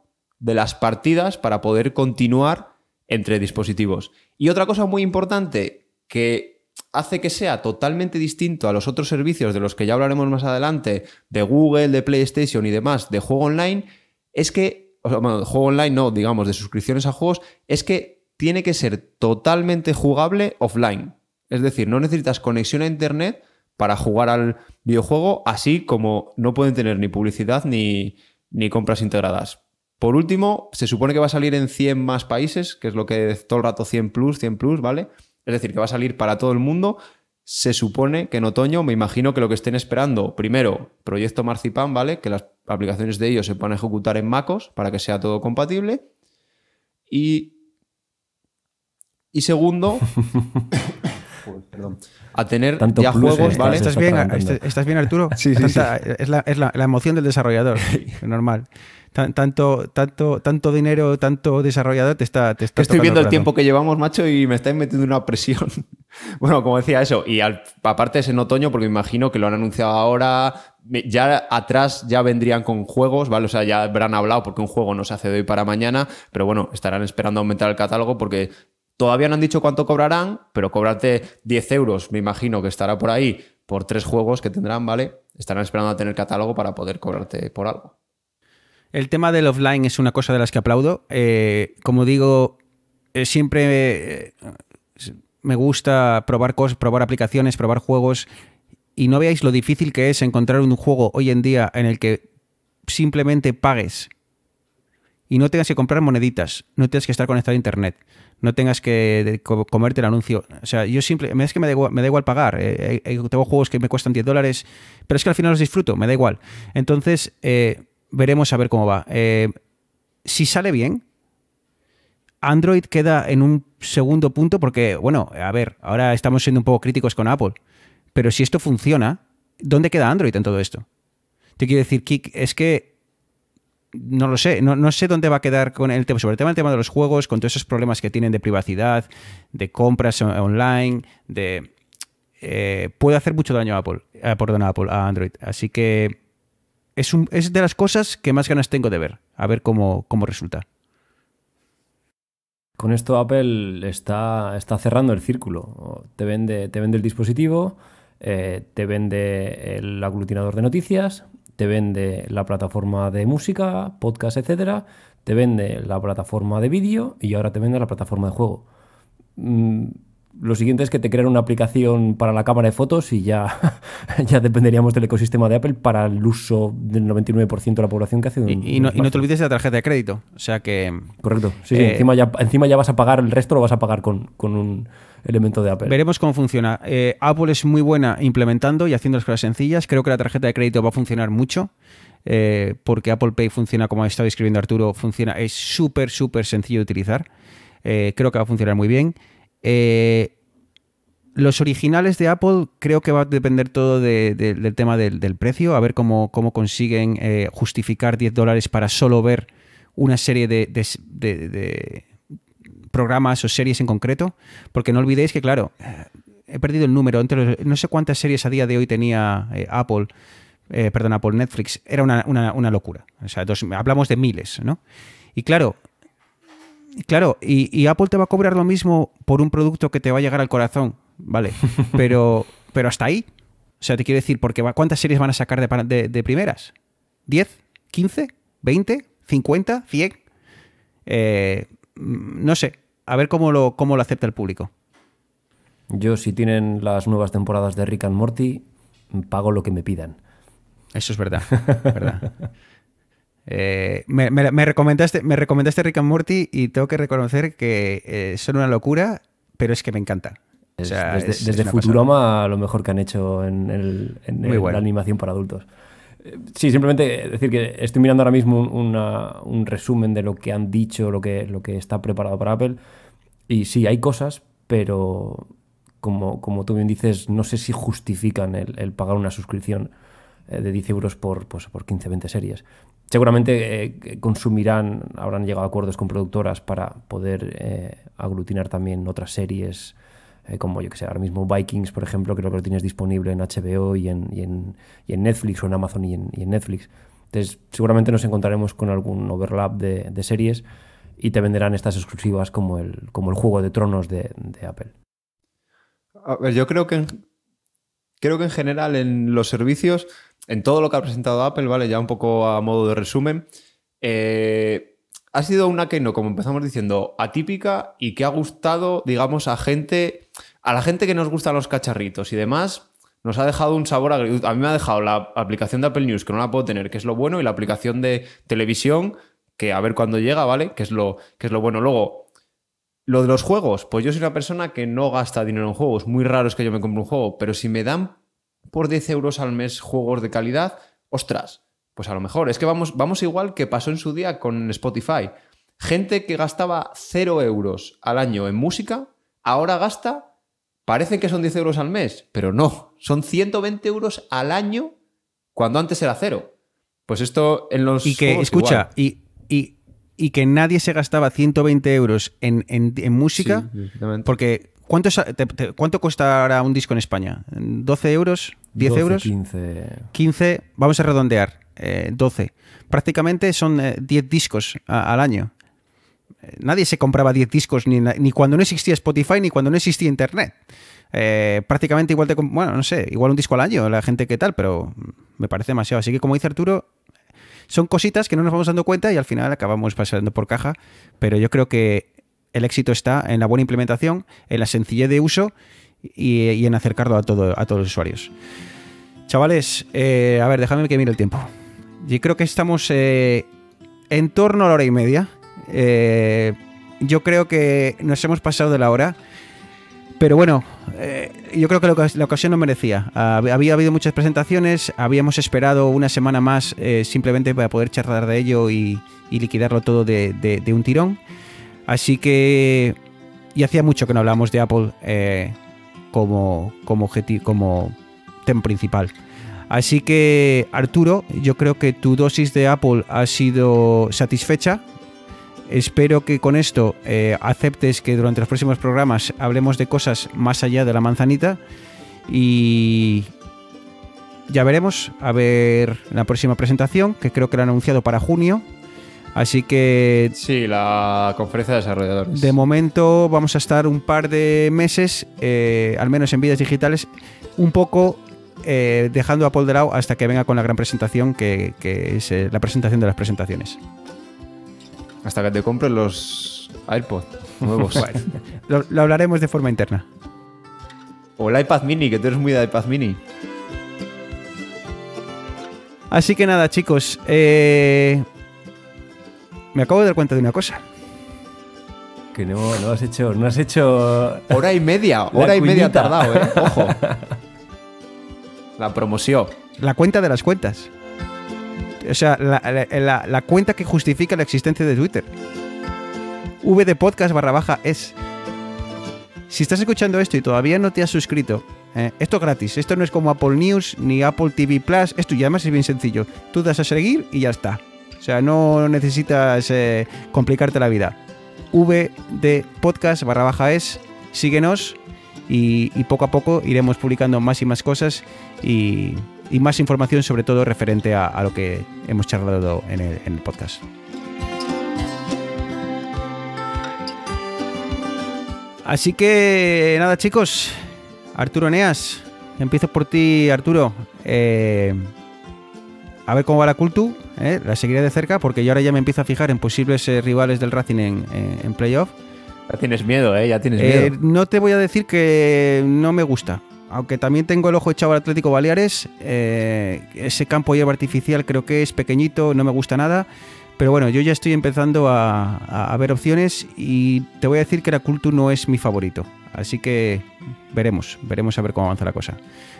de las partidas para poder continuar entre dispositivos. Y otra cosa muy importante que hace que sea totalmente distinto a los otros servicios de los que ya hablaremos más adelante, de Google, de PlayStation y demás, de juego online, es que, o sea, bueno, juego online no, digamos, de suscripciones a juegos, es que tiene que ser totalmente jugable offline. Es decir, no necesitas conexión a Internet para jugar al videojuego, así como no pueden tener ni publicidad ni, ni compras integradas. Por último, se supone que va a salir en 100 más países, que es lo que todo el rato 100 plus, 100 plus, ¿vale? Es decir, que va a salir para todo el mundo. Se supone que en otoño, me imagino que lo que estén esperando, primero, proyecto Marzipan, ¿vale? Que las aplicaciones de ellos se puedan ejecutar en MacOS para que sea todo compatible. Y, y segundo, [LAUGHS] a tener Tanto ya plus, juegos, ¿vale? ¿Estás está bien. ¿Estás- ¿Estás bien, Arturo? Sí, sí, Tanta- Es, la, es la- la emoción del desarrollador, [LAUGHS] normal. Tan- tanto, tanto, tanto dinero, tanto desarrollador te está, te está estoy viendo el tiempo que llevamos, macho, y me estáis metiendo una presión. [LAUGHS] bueno, como decía eso, y al- aparte es en otoño, porque me imagino que lo han anunciado ahora. Ya atrás ya vendrían con juegos, ¿vale? O sea, ya habrán hablado porque un juego no se hace de hoy para mañana, pero bueno, estarán esperando aumentar el catálogo porque todavía no han dicho cuánto cobrarán, pero cobrarte 10 euros, me imagino que estará por ahí por tres juegos que tendrán, ¿vale? Estarán esperando a tener catálogo para poder cobrarte por algo. El tema del offline es una cosa de las que aplaudo. Eh, como digo, eh, siempre eh, me gusta probar cosas, probar aplicaciones, probar juegos. Y no veáis lo difícil que es encontrar un juego hoy en día en el que simplemente pagues y no tengas que comprar moneditas, no tengas que estar conectado a internet, no tengas que comerte el anuncio. O sea, yo simple, es que me da igual, pagar. Tengo juegos que me cuestan 10 dólares, pero es que al final los disfruto, me da igual. Entonces, veremos a ver cómo va. Eh, si sale bien, Android queda en un segundo punto porque, bueno, a ver, ahora estamos siendo un poco críticos con Apple, pero si esto funciona, ¿dónde queda Android en todo esto? Te quiero decir, Kik, es que no lo sé, no, no sé dónde va a quedar con el tema, sobre el tema, el tema de los juegos, con todos esos problemas que tienen de privacidad, de compras on- online, de... eh, puede hacer mucho daño a Apple, eh, perdón, a Apple, a Android. Así que es, es de las cosas que más ganas tengo de ver, a ver cómo, cómo resulta. Con esto Apple está, está cerrando el círculo. Te vende, te vende el dispositivo, eh, te vende el aglutinador de noticias, te vende la plataforma de música, podcast, etcétera, te vende la plataforma de vídeo y ahora te vende la plataforma de juego. Mm, lo siguiente es que te crean una aplicación para la cámara de fotos y ya, [LAUGHS] ya dependeríamos del ecosistema de Apple para el uso del 99% de la población que hace un, Y, y no, y no te olvides de la tarjeta de crédito. O sea que Correcto. Sí, sí, Eh, encima, ya, encima ya vas a pagar el resto, lo vas a pagar con, con un elemento de Apple. veremos cómo funciona. Eh, Apple es muy buena implementando y haciendo las cosas sencillas. Creo que la tarjeta de crédito va a funcionar mucho. eh, porque Apple Pay funciona, como ha estado describiendo Arturo, funciona, es súper, súper sencillo de utilizar. Creo que va a funcionar muy bien. Eh, los originales de Apple creo que va a depender todo de- de- del tema del, precio, a ver cómo, consiguen eh, justificar 10 dólares para solo ver una serie de, programas o series en concreto, porque no olvidéis que, claro, eh, he perdido el número, no sé cuántas series a día de hoy tenía Apple, eh, perdón, Apple Netflix, era una, locura. O sea, hablamos de miles, ¿no? Y claro, Claro, y, y Apple te va a cobrar lo mismo por un producto que te va a llegar al corazón, ¿vale? [LAUGHS] Pero, pero hasta ahí. O sea, te quiero decir, porque ¿cuántas series van a sacar de, pa- de- de primeras? ¿10? ¿15? ¿20? ¿50? ¿100? Eh, mm, no sé. A ver cómo lo, cómo lo acepta el público. Yo, si tienen las nuevas temporadas de Rick and Morty, pago lo que me pidan. Eso es verdad. [LAUGHS] verdad. Eh, me, me- me recomendaste, me recomendaste Rick and Morty y tengo que reconocer que eh, son una locura, pero es que me encanta. O Es- sea, desde es- una pasada. Futurama, lo mejor que han hecho en, el- en Muy el- bueno. la animación para adultos. Sí, simplemente decir que estoy mirando ahora mismo un, un resumen de lo que han dicho, lo que, lo que está preparado para Apple. Y sí, hay cosas, pero como, como tú bien dices, no sé si justifican el, pagar una suscripción eh, de 10 euros por, pues, por 15, 20 series. Seguramente eh, consumirán, habrán llegado a acuerdos con productoras para poder eh, aglutinar también otras series eh, como yo que sé, ahora mismo Vikings, por ejemplo, creo que lo tienes disponible en HBO y en, y en, y en Netflix o en Amazon y en, y en, Netflix. Entonces, seguramente nos encontraremos con algún overlap de, de, series y te venderán estas exclusivas como el, como el Juego de Tronos de, de Apple. A ver, yo creo que, creo que en general en los servicios, en todo lo que ha presentado Apple, ¿vale? Ya un poco a modo de resumen, eh, ha sido una que no, como empezamos diciendo, atípica y que ha gustado, digamos, a gente, a la gente que nos gustan los cacharritos y demás. Nos ha dejado un sabor agridulce. A mí me ha dejado la aplicación de Apple News, que no la puedo tener, que es lo bueno, y la aplicación de televisión, que a ver cuándo llega, ¿vale? Que es lo, que es lo bueno. Luego, lo de los juegos, pues yo soy una persona que no gasta dinero en juegos. Muy raro es que yo me compre un juego, pero si me dan por 10 euros al mes juegos de calidad, ostras, pues a lo mejor, es que vamos, vamos igual que pasó en su día con Spotify. Gente que gastaba 0 euros al año en música, ahora gasta, parece que son 10 euros al mes, pero no, son 120 euros al año cuando antes era cero. Pues esto en los... Y que, escucha, y, y, y, que nadie se gastaba 120 euros en, en, en música, sí, porque ¿Cuánto, te, te, ¿Cuánto cuesta ahora un disco en España? ¿12 euros? ¿10 12, euros? 15. 15, vamos a redondear eh, 12. Prácticamente son eh, 10 discos a, al año. Eh, nadie se compraba 10 discos ni, ni, cuando no existía Spotify ni cuando no existía Internet. Eh, prácticamente igual te, bueno, no sé, igual un disco al año, la gente que tal, pero me parece demasiado. Así que como dice Arturo, son cositas que no nos vamos dando cuenta y al final acabamos pasando por caja, pero yo creo que el éxito está en la buena implementación, en la sencillez de uso y, en acercarlo a, todo, a todos los usuarios. Chavales, eh, a ver, déjame que mire el tiempo. Yo creo que estamos eh, en torno a la hora y media. Eh, yo creo que nos hemos pasado de la hora. Pero bueno, eh, yo creo que la ocasión no merecía. Había habido muchas presentaciones, habíamos esperado una semana más eh, simplemente para poder charlar de ello y, liquidarlo todo de, un tirón. Así que... Y hacía mucho que no hablábamos de Apple eh, como, como, como tema principal. Así que, Arturo, yo creo que tu dosis de Apple ha sido satisfecha. Espero que con esto eh, aceptes que durante los próximos programas hablemos de cosas más allá de la manzanita. Y ya veremos, a ver la próxima presentación, que creo que la han anunciado para junio. Así que... Sí, la conferencia de desarrolladores. De momento vamos a estar un par de meses, eh, al menos en vidas digitales, un poco eh, dejando a Paul de lado hasta que venga con la gran presentación, que, que es eh, la presentación de las presentaciones. Hasta que te compres los AirPods nuevos. [LAUGHS] bueno, lo, lo, hablaremos de forma interna. O el iPad mini, que tú eres muy de iPad mini. Así que nada, chicos. Eh, me acabo de dar cuenta de una cosa. Que no, no has hecho. No has hecho. Hora y media, [LAUGHS] hora y media tardado, eh. Ojo. [LAUGHS] La promoción. La cuenta de las cuentas. O sea, la, la, la, cuenta que justifica la existencia de Twitter. V de podcast barra baja es. Si estás escuchando esto y todavía no te has suscrito, eh, esto es gratis. Esto no es como Apple News ni Apple TV Plus. Esto ya además es bien sencillo. Tú das a seguir y ya está. O sea, no necesitas eh, complicarte la vida. V de podcast barra baja es. Síguenos y, poco a poco iremos publicando más y más cosas y, más información sobre todo referente a, lo que hemos charlado en el, podcast. Así que nada chicos, Arturo Eneas, empiezo por ti Arturo. Eh, a ver cómo va la Cultu, eh, la seguiré de cerca porque yo ahora ya me empiezo a fijar en posibles eh, rivales del Racing en, en, en playoff. Ya tienes miedo, ¿eh? Ya tienes eh, miedo. No te voy a decir que no me gusta. Aunque también tengo el ojo echado al Atlético Baleares. Eh, ese campo hierba artificial creo que es pequeñito, no me gusta nada. Pero bueno, yo ya estoy empezando a, a, a, ver opciones y te voy a decir que la Cultu no es mi favorito. Así que veremos, veremos a ver cómo avanza la cosa.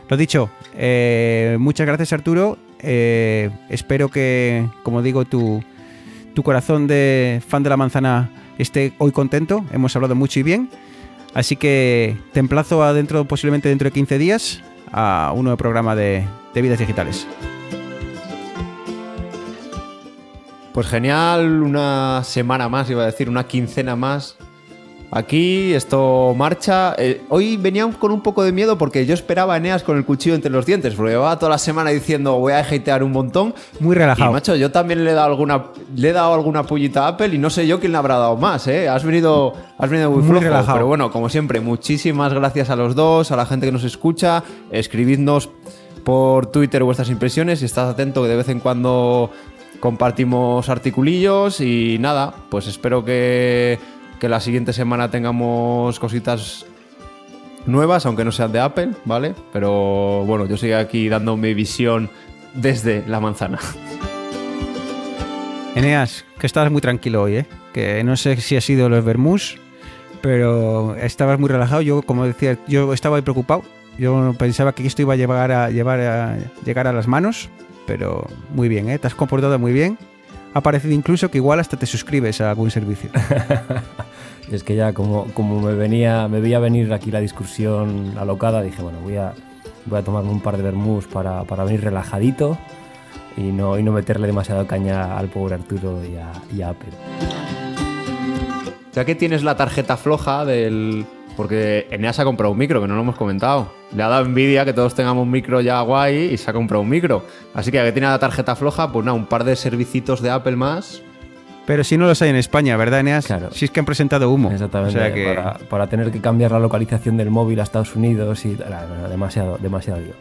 Lo dicho, eh, muchas gracias Arturo. Eh, espero que, como digo, tu, tu corazón de fan de la manzana esté hoy contento. Hemos hablado mucho y bien. Así que te emplazo a dentro, posiblemente dentro de 15 días, a un nuevo programa de, de vidas digitales. Pues genial, una semana más, iba a decir, una quincena más. Aquí esto marcha. Eh, hoy venía con un poco de miedo porque yo esperaba a Eneas con el cuchillo entre los dientes, porque llevaba toda la semana diciendo voy a hatear un montón. Muy relajado. Y macho, yo también le he dado alguna, le he dado alguna pullita a Apple y no sé yo quién le habrá dado más, ¿eh? Has venido, has venido muy, Muy flojo, relajado. Pero bueno, como siempre, muchísimas gracias a los dos, a la gente que nos escucha. Escribidnos por Twitter vuestras impresiones y estad atento que de vez en cuando compartimos articulillos y nada, pues espero que, que la siguiente semana tengamos cositas nuevas, aunque no sean de Apple, ¿vale? Pero bueno, yo sigo aquí dando mi visión desde la manzana. Eneas, que estabas muy tranquilo hoy, ¿eh? Que no sé si ha sido los vermús, pero estabas muy relajado. Yo, como decía, yo estaba ahí preocupado. Yo pensaba que esto iba a llevar a, llevar a llegar a las manos, pero muy bien, ¿eh? Te has comportado muy bien. Ha parecido incluso que igual hasta te suscribes a algún servicio. [LAUGHS] Es que ya como, como me venía, me veía venir aquí la discusión alocada, dije, bueno, voy a, voy a tomarme un par de vermús para, para venir relajadito y no, y no meterle demasiado caña al pobre Arturo y a, y a Apple. Ya que tienes la tarjeta floja del... Porque Eneas ha comprado un micro, que no lo hemos comentado. Le ha dado envidia que todos tengamos un micro ya guay y se ha comprado un micro. Así que ya que tiene la tarjeta floja, pues nada, un par de servicitos de Apple más. Pero si no los hay en España, ¿verdad, Eneas? Claro. Si es que han presentado humo. Exactamente, O sea que... para, para tener que cambiar la localización del móvil a Estados Unidos y ah, demasiado, demasiado lío.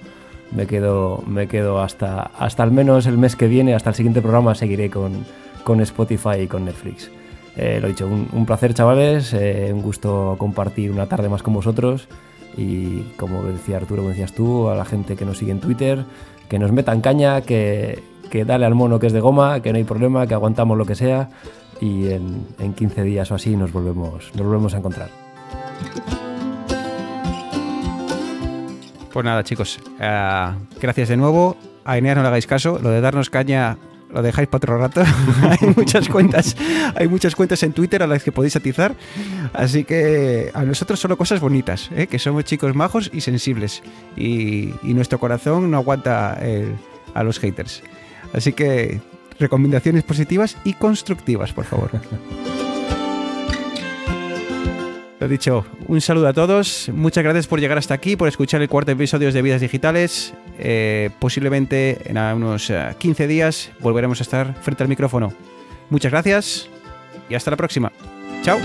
Me quedo, me quedo hasta, hasta al menos el mes que viene, hasta el siguiente programa seguiré con, con Spotify y con Netflix. Eh, lo dicho, un, un placer chavales, eh, un gusto compartir una tarde más con vosotros y como decía Arturo, como decías tú, a la gente que nos sigue en Twitter, que nos metan caña, que, que dale al mono que es de goma, que no hay problema, que aguantamos lo que sea y en, en 15 días o así nos volvemos, nos volvemos a encontrar. Pues nada, chicos. eh, gracias de nuevo. A Eneas no le hagáis caso. Lo de darnos caña lo dejáis para otro rato. [LAUGHS] hay muchas cuentas, hay muchas cuentas en Twitter a las que podéis atizar. Así que a nosotros solo cosas bonitas, ¿eh? que somos chicos majos y sensibles. Y, nuestro corazón no aguanta a los haters. Así que recomendaciones positivas y constructivas, por favor. Lo dicho, un saludo a todos. Muchas gracias por llegar hasta aquí, por escuchar el cuarto episodio de Vidas Digitales. Eh, posiblemente en unos eh, 15 días volveremos a estar frente al micrófono. Muchas gracias y hasta la próxima. Chao.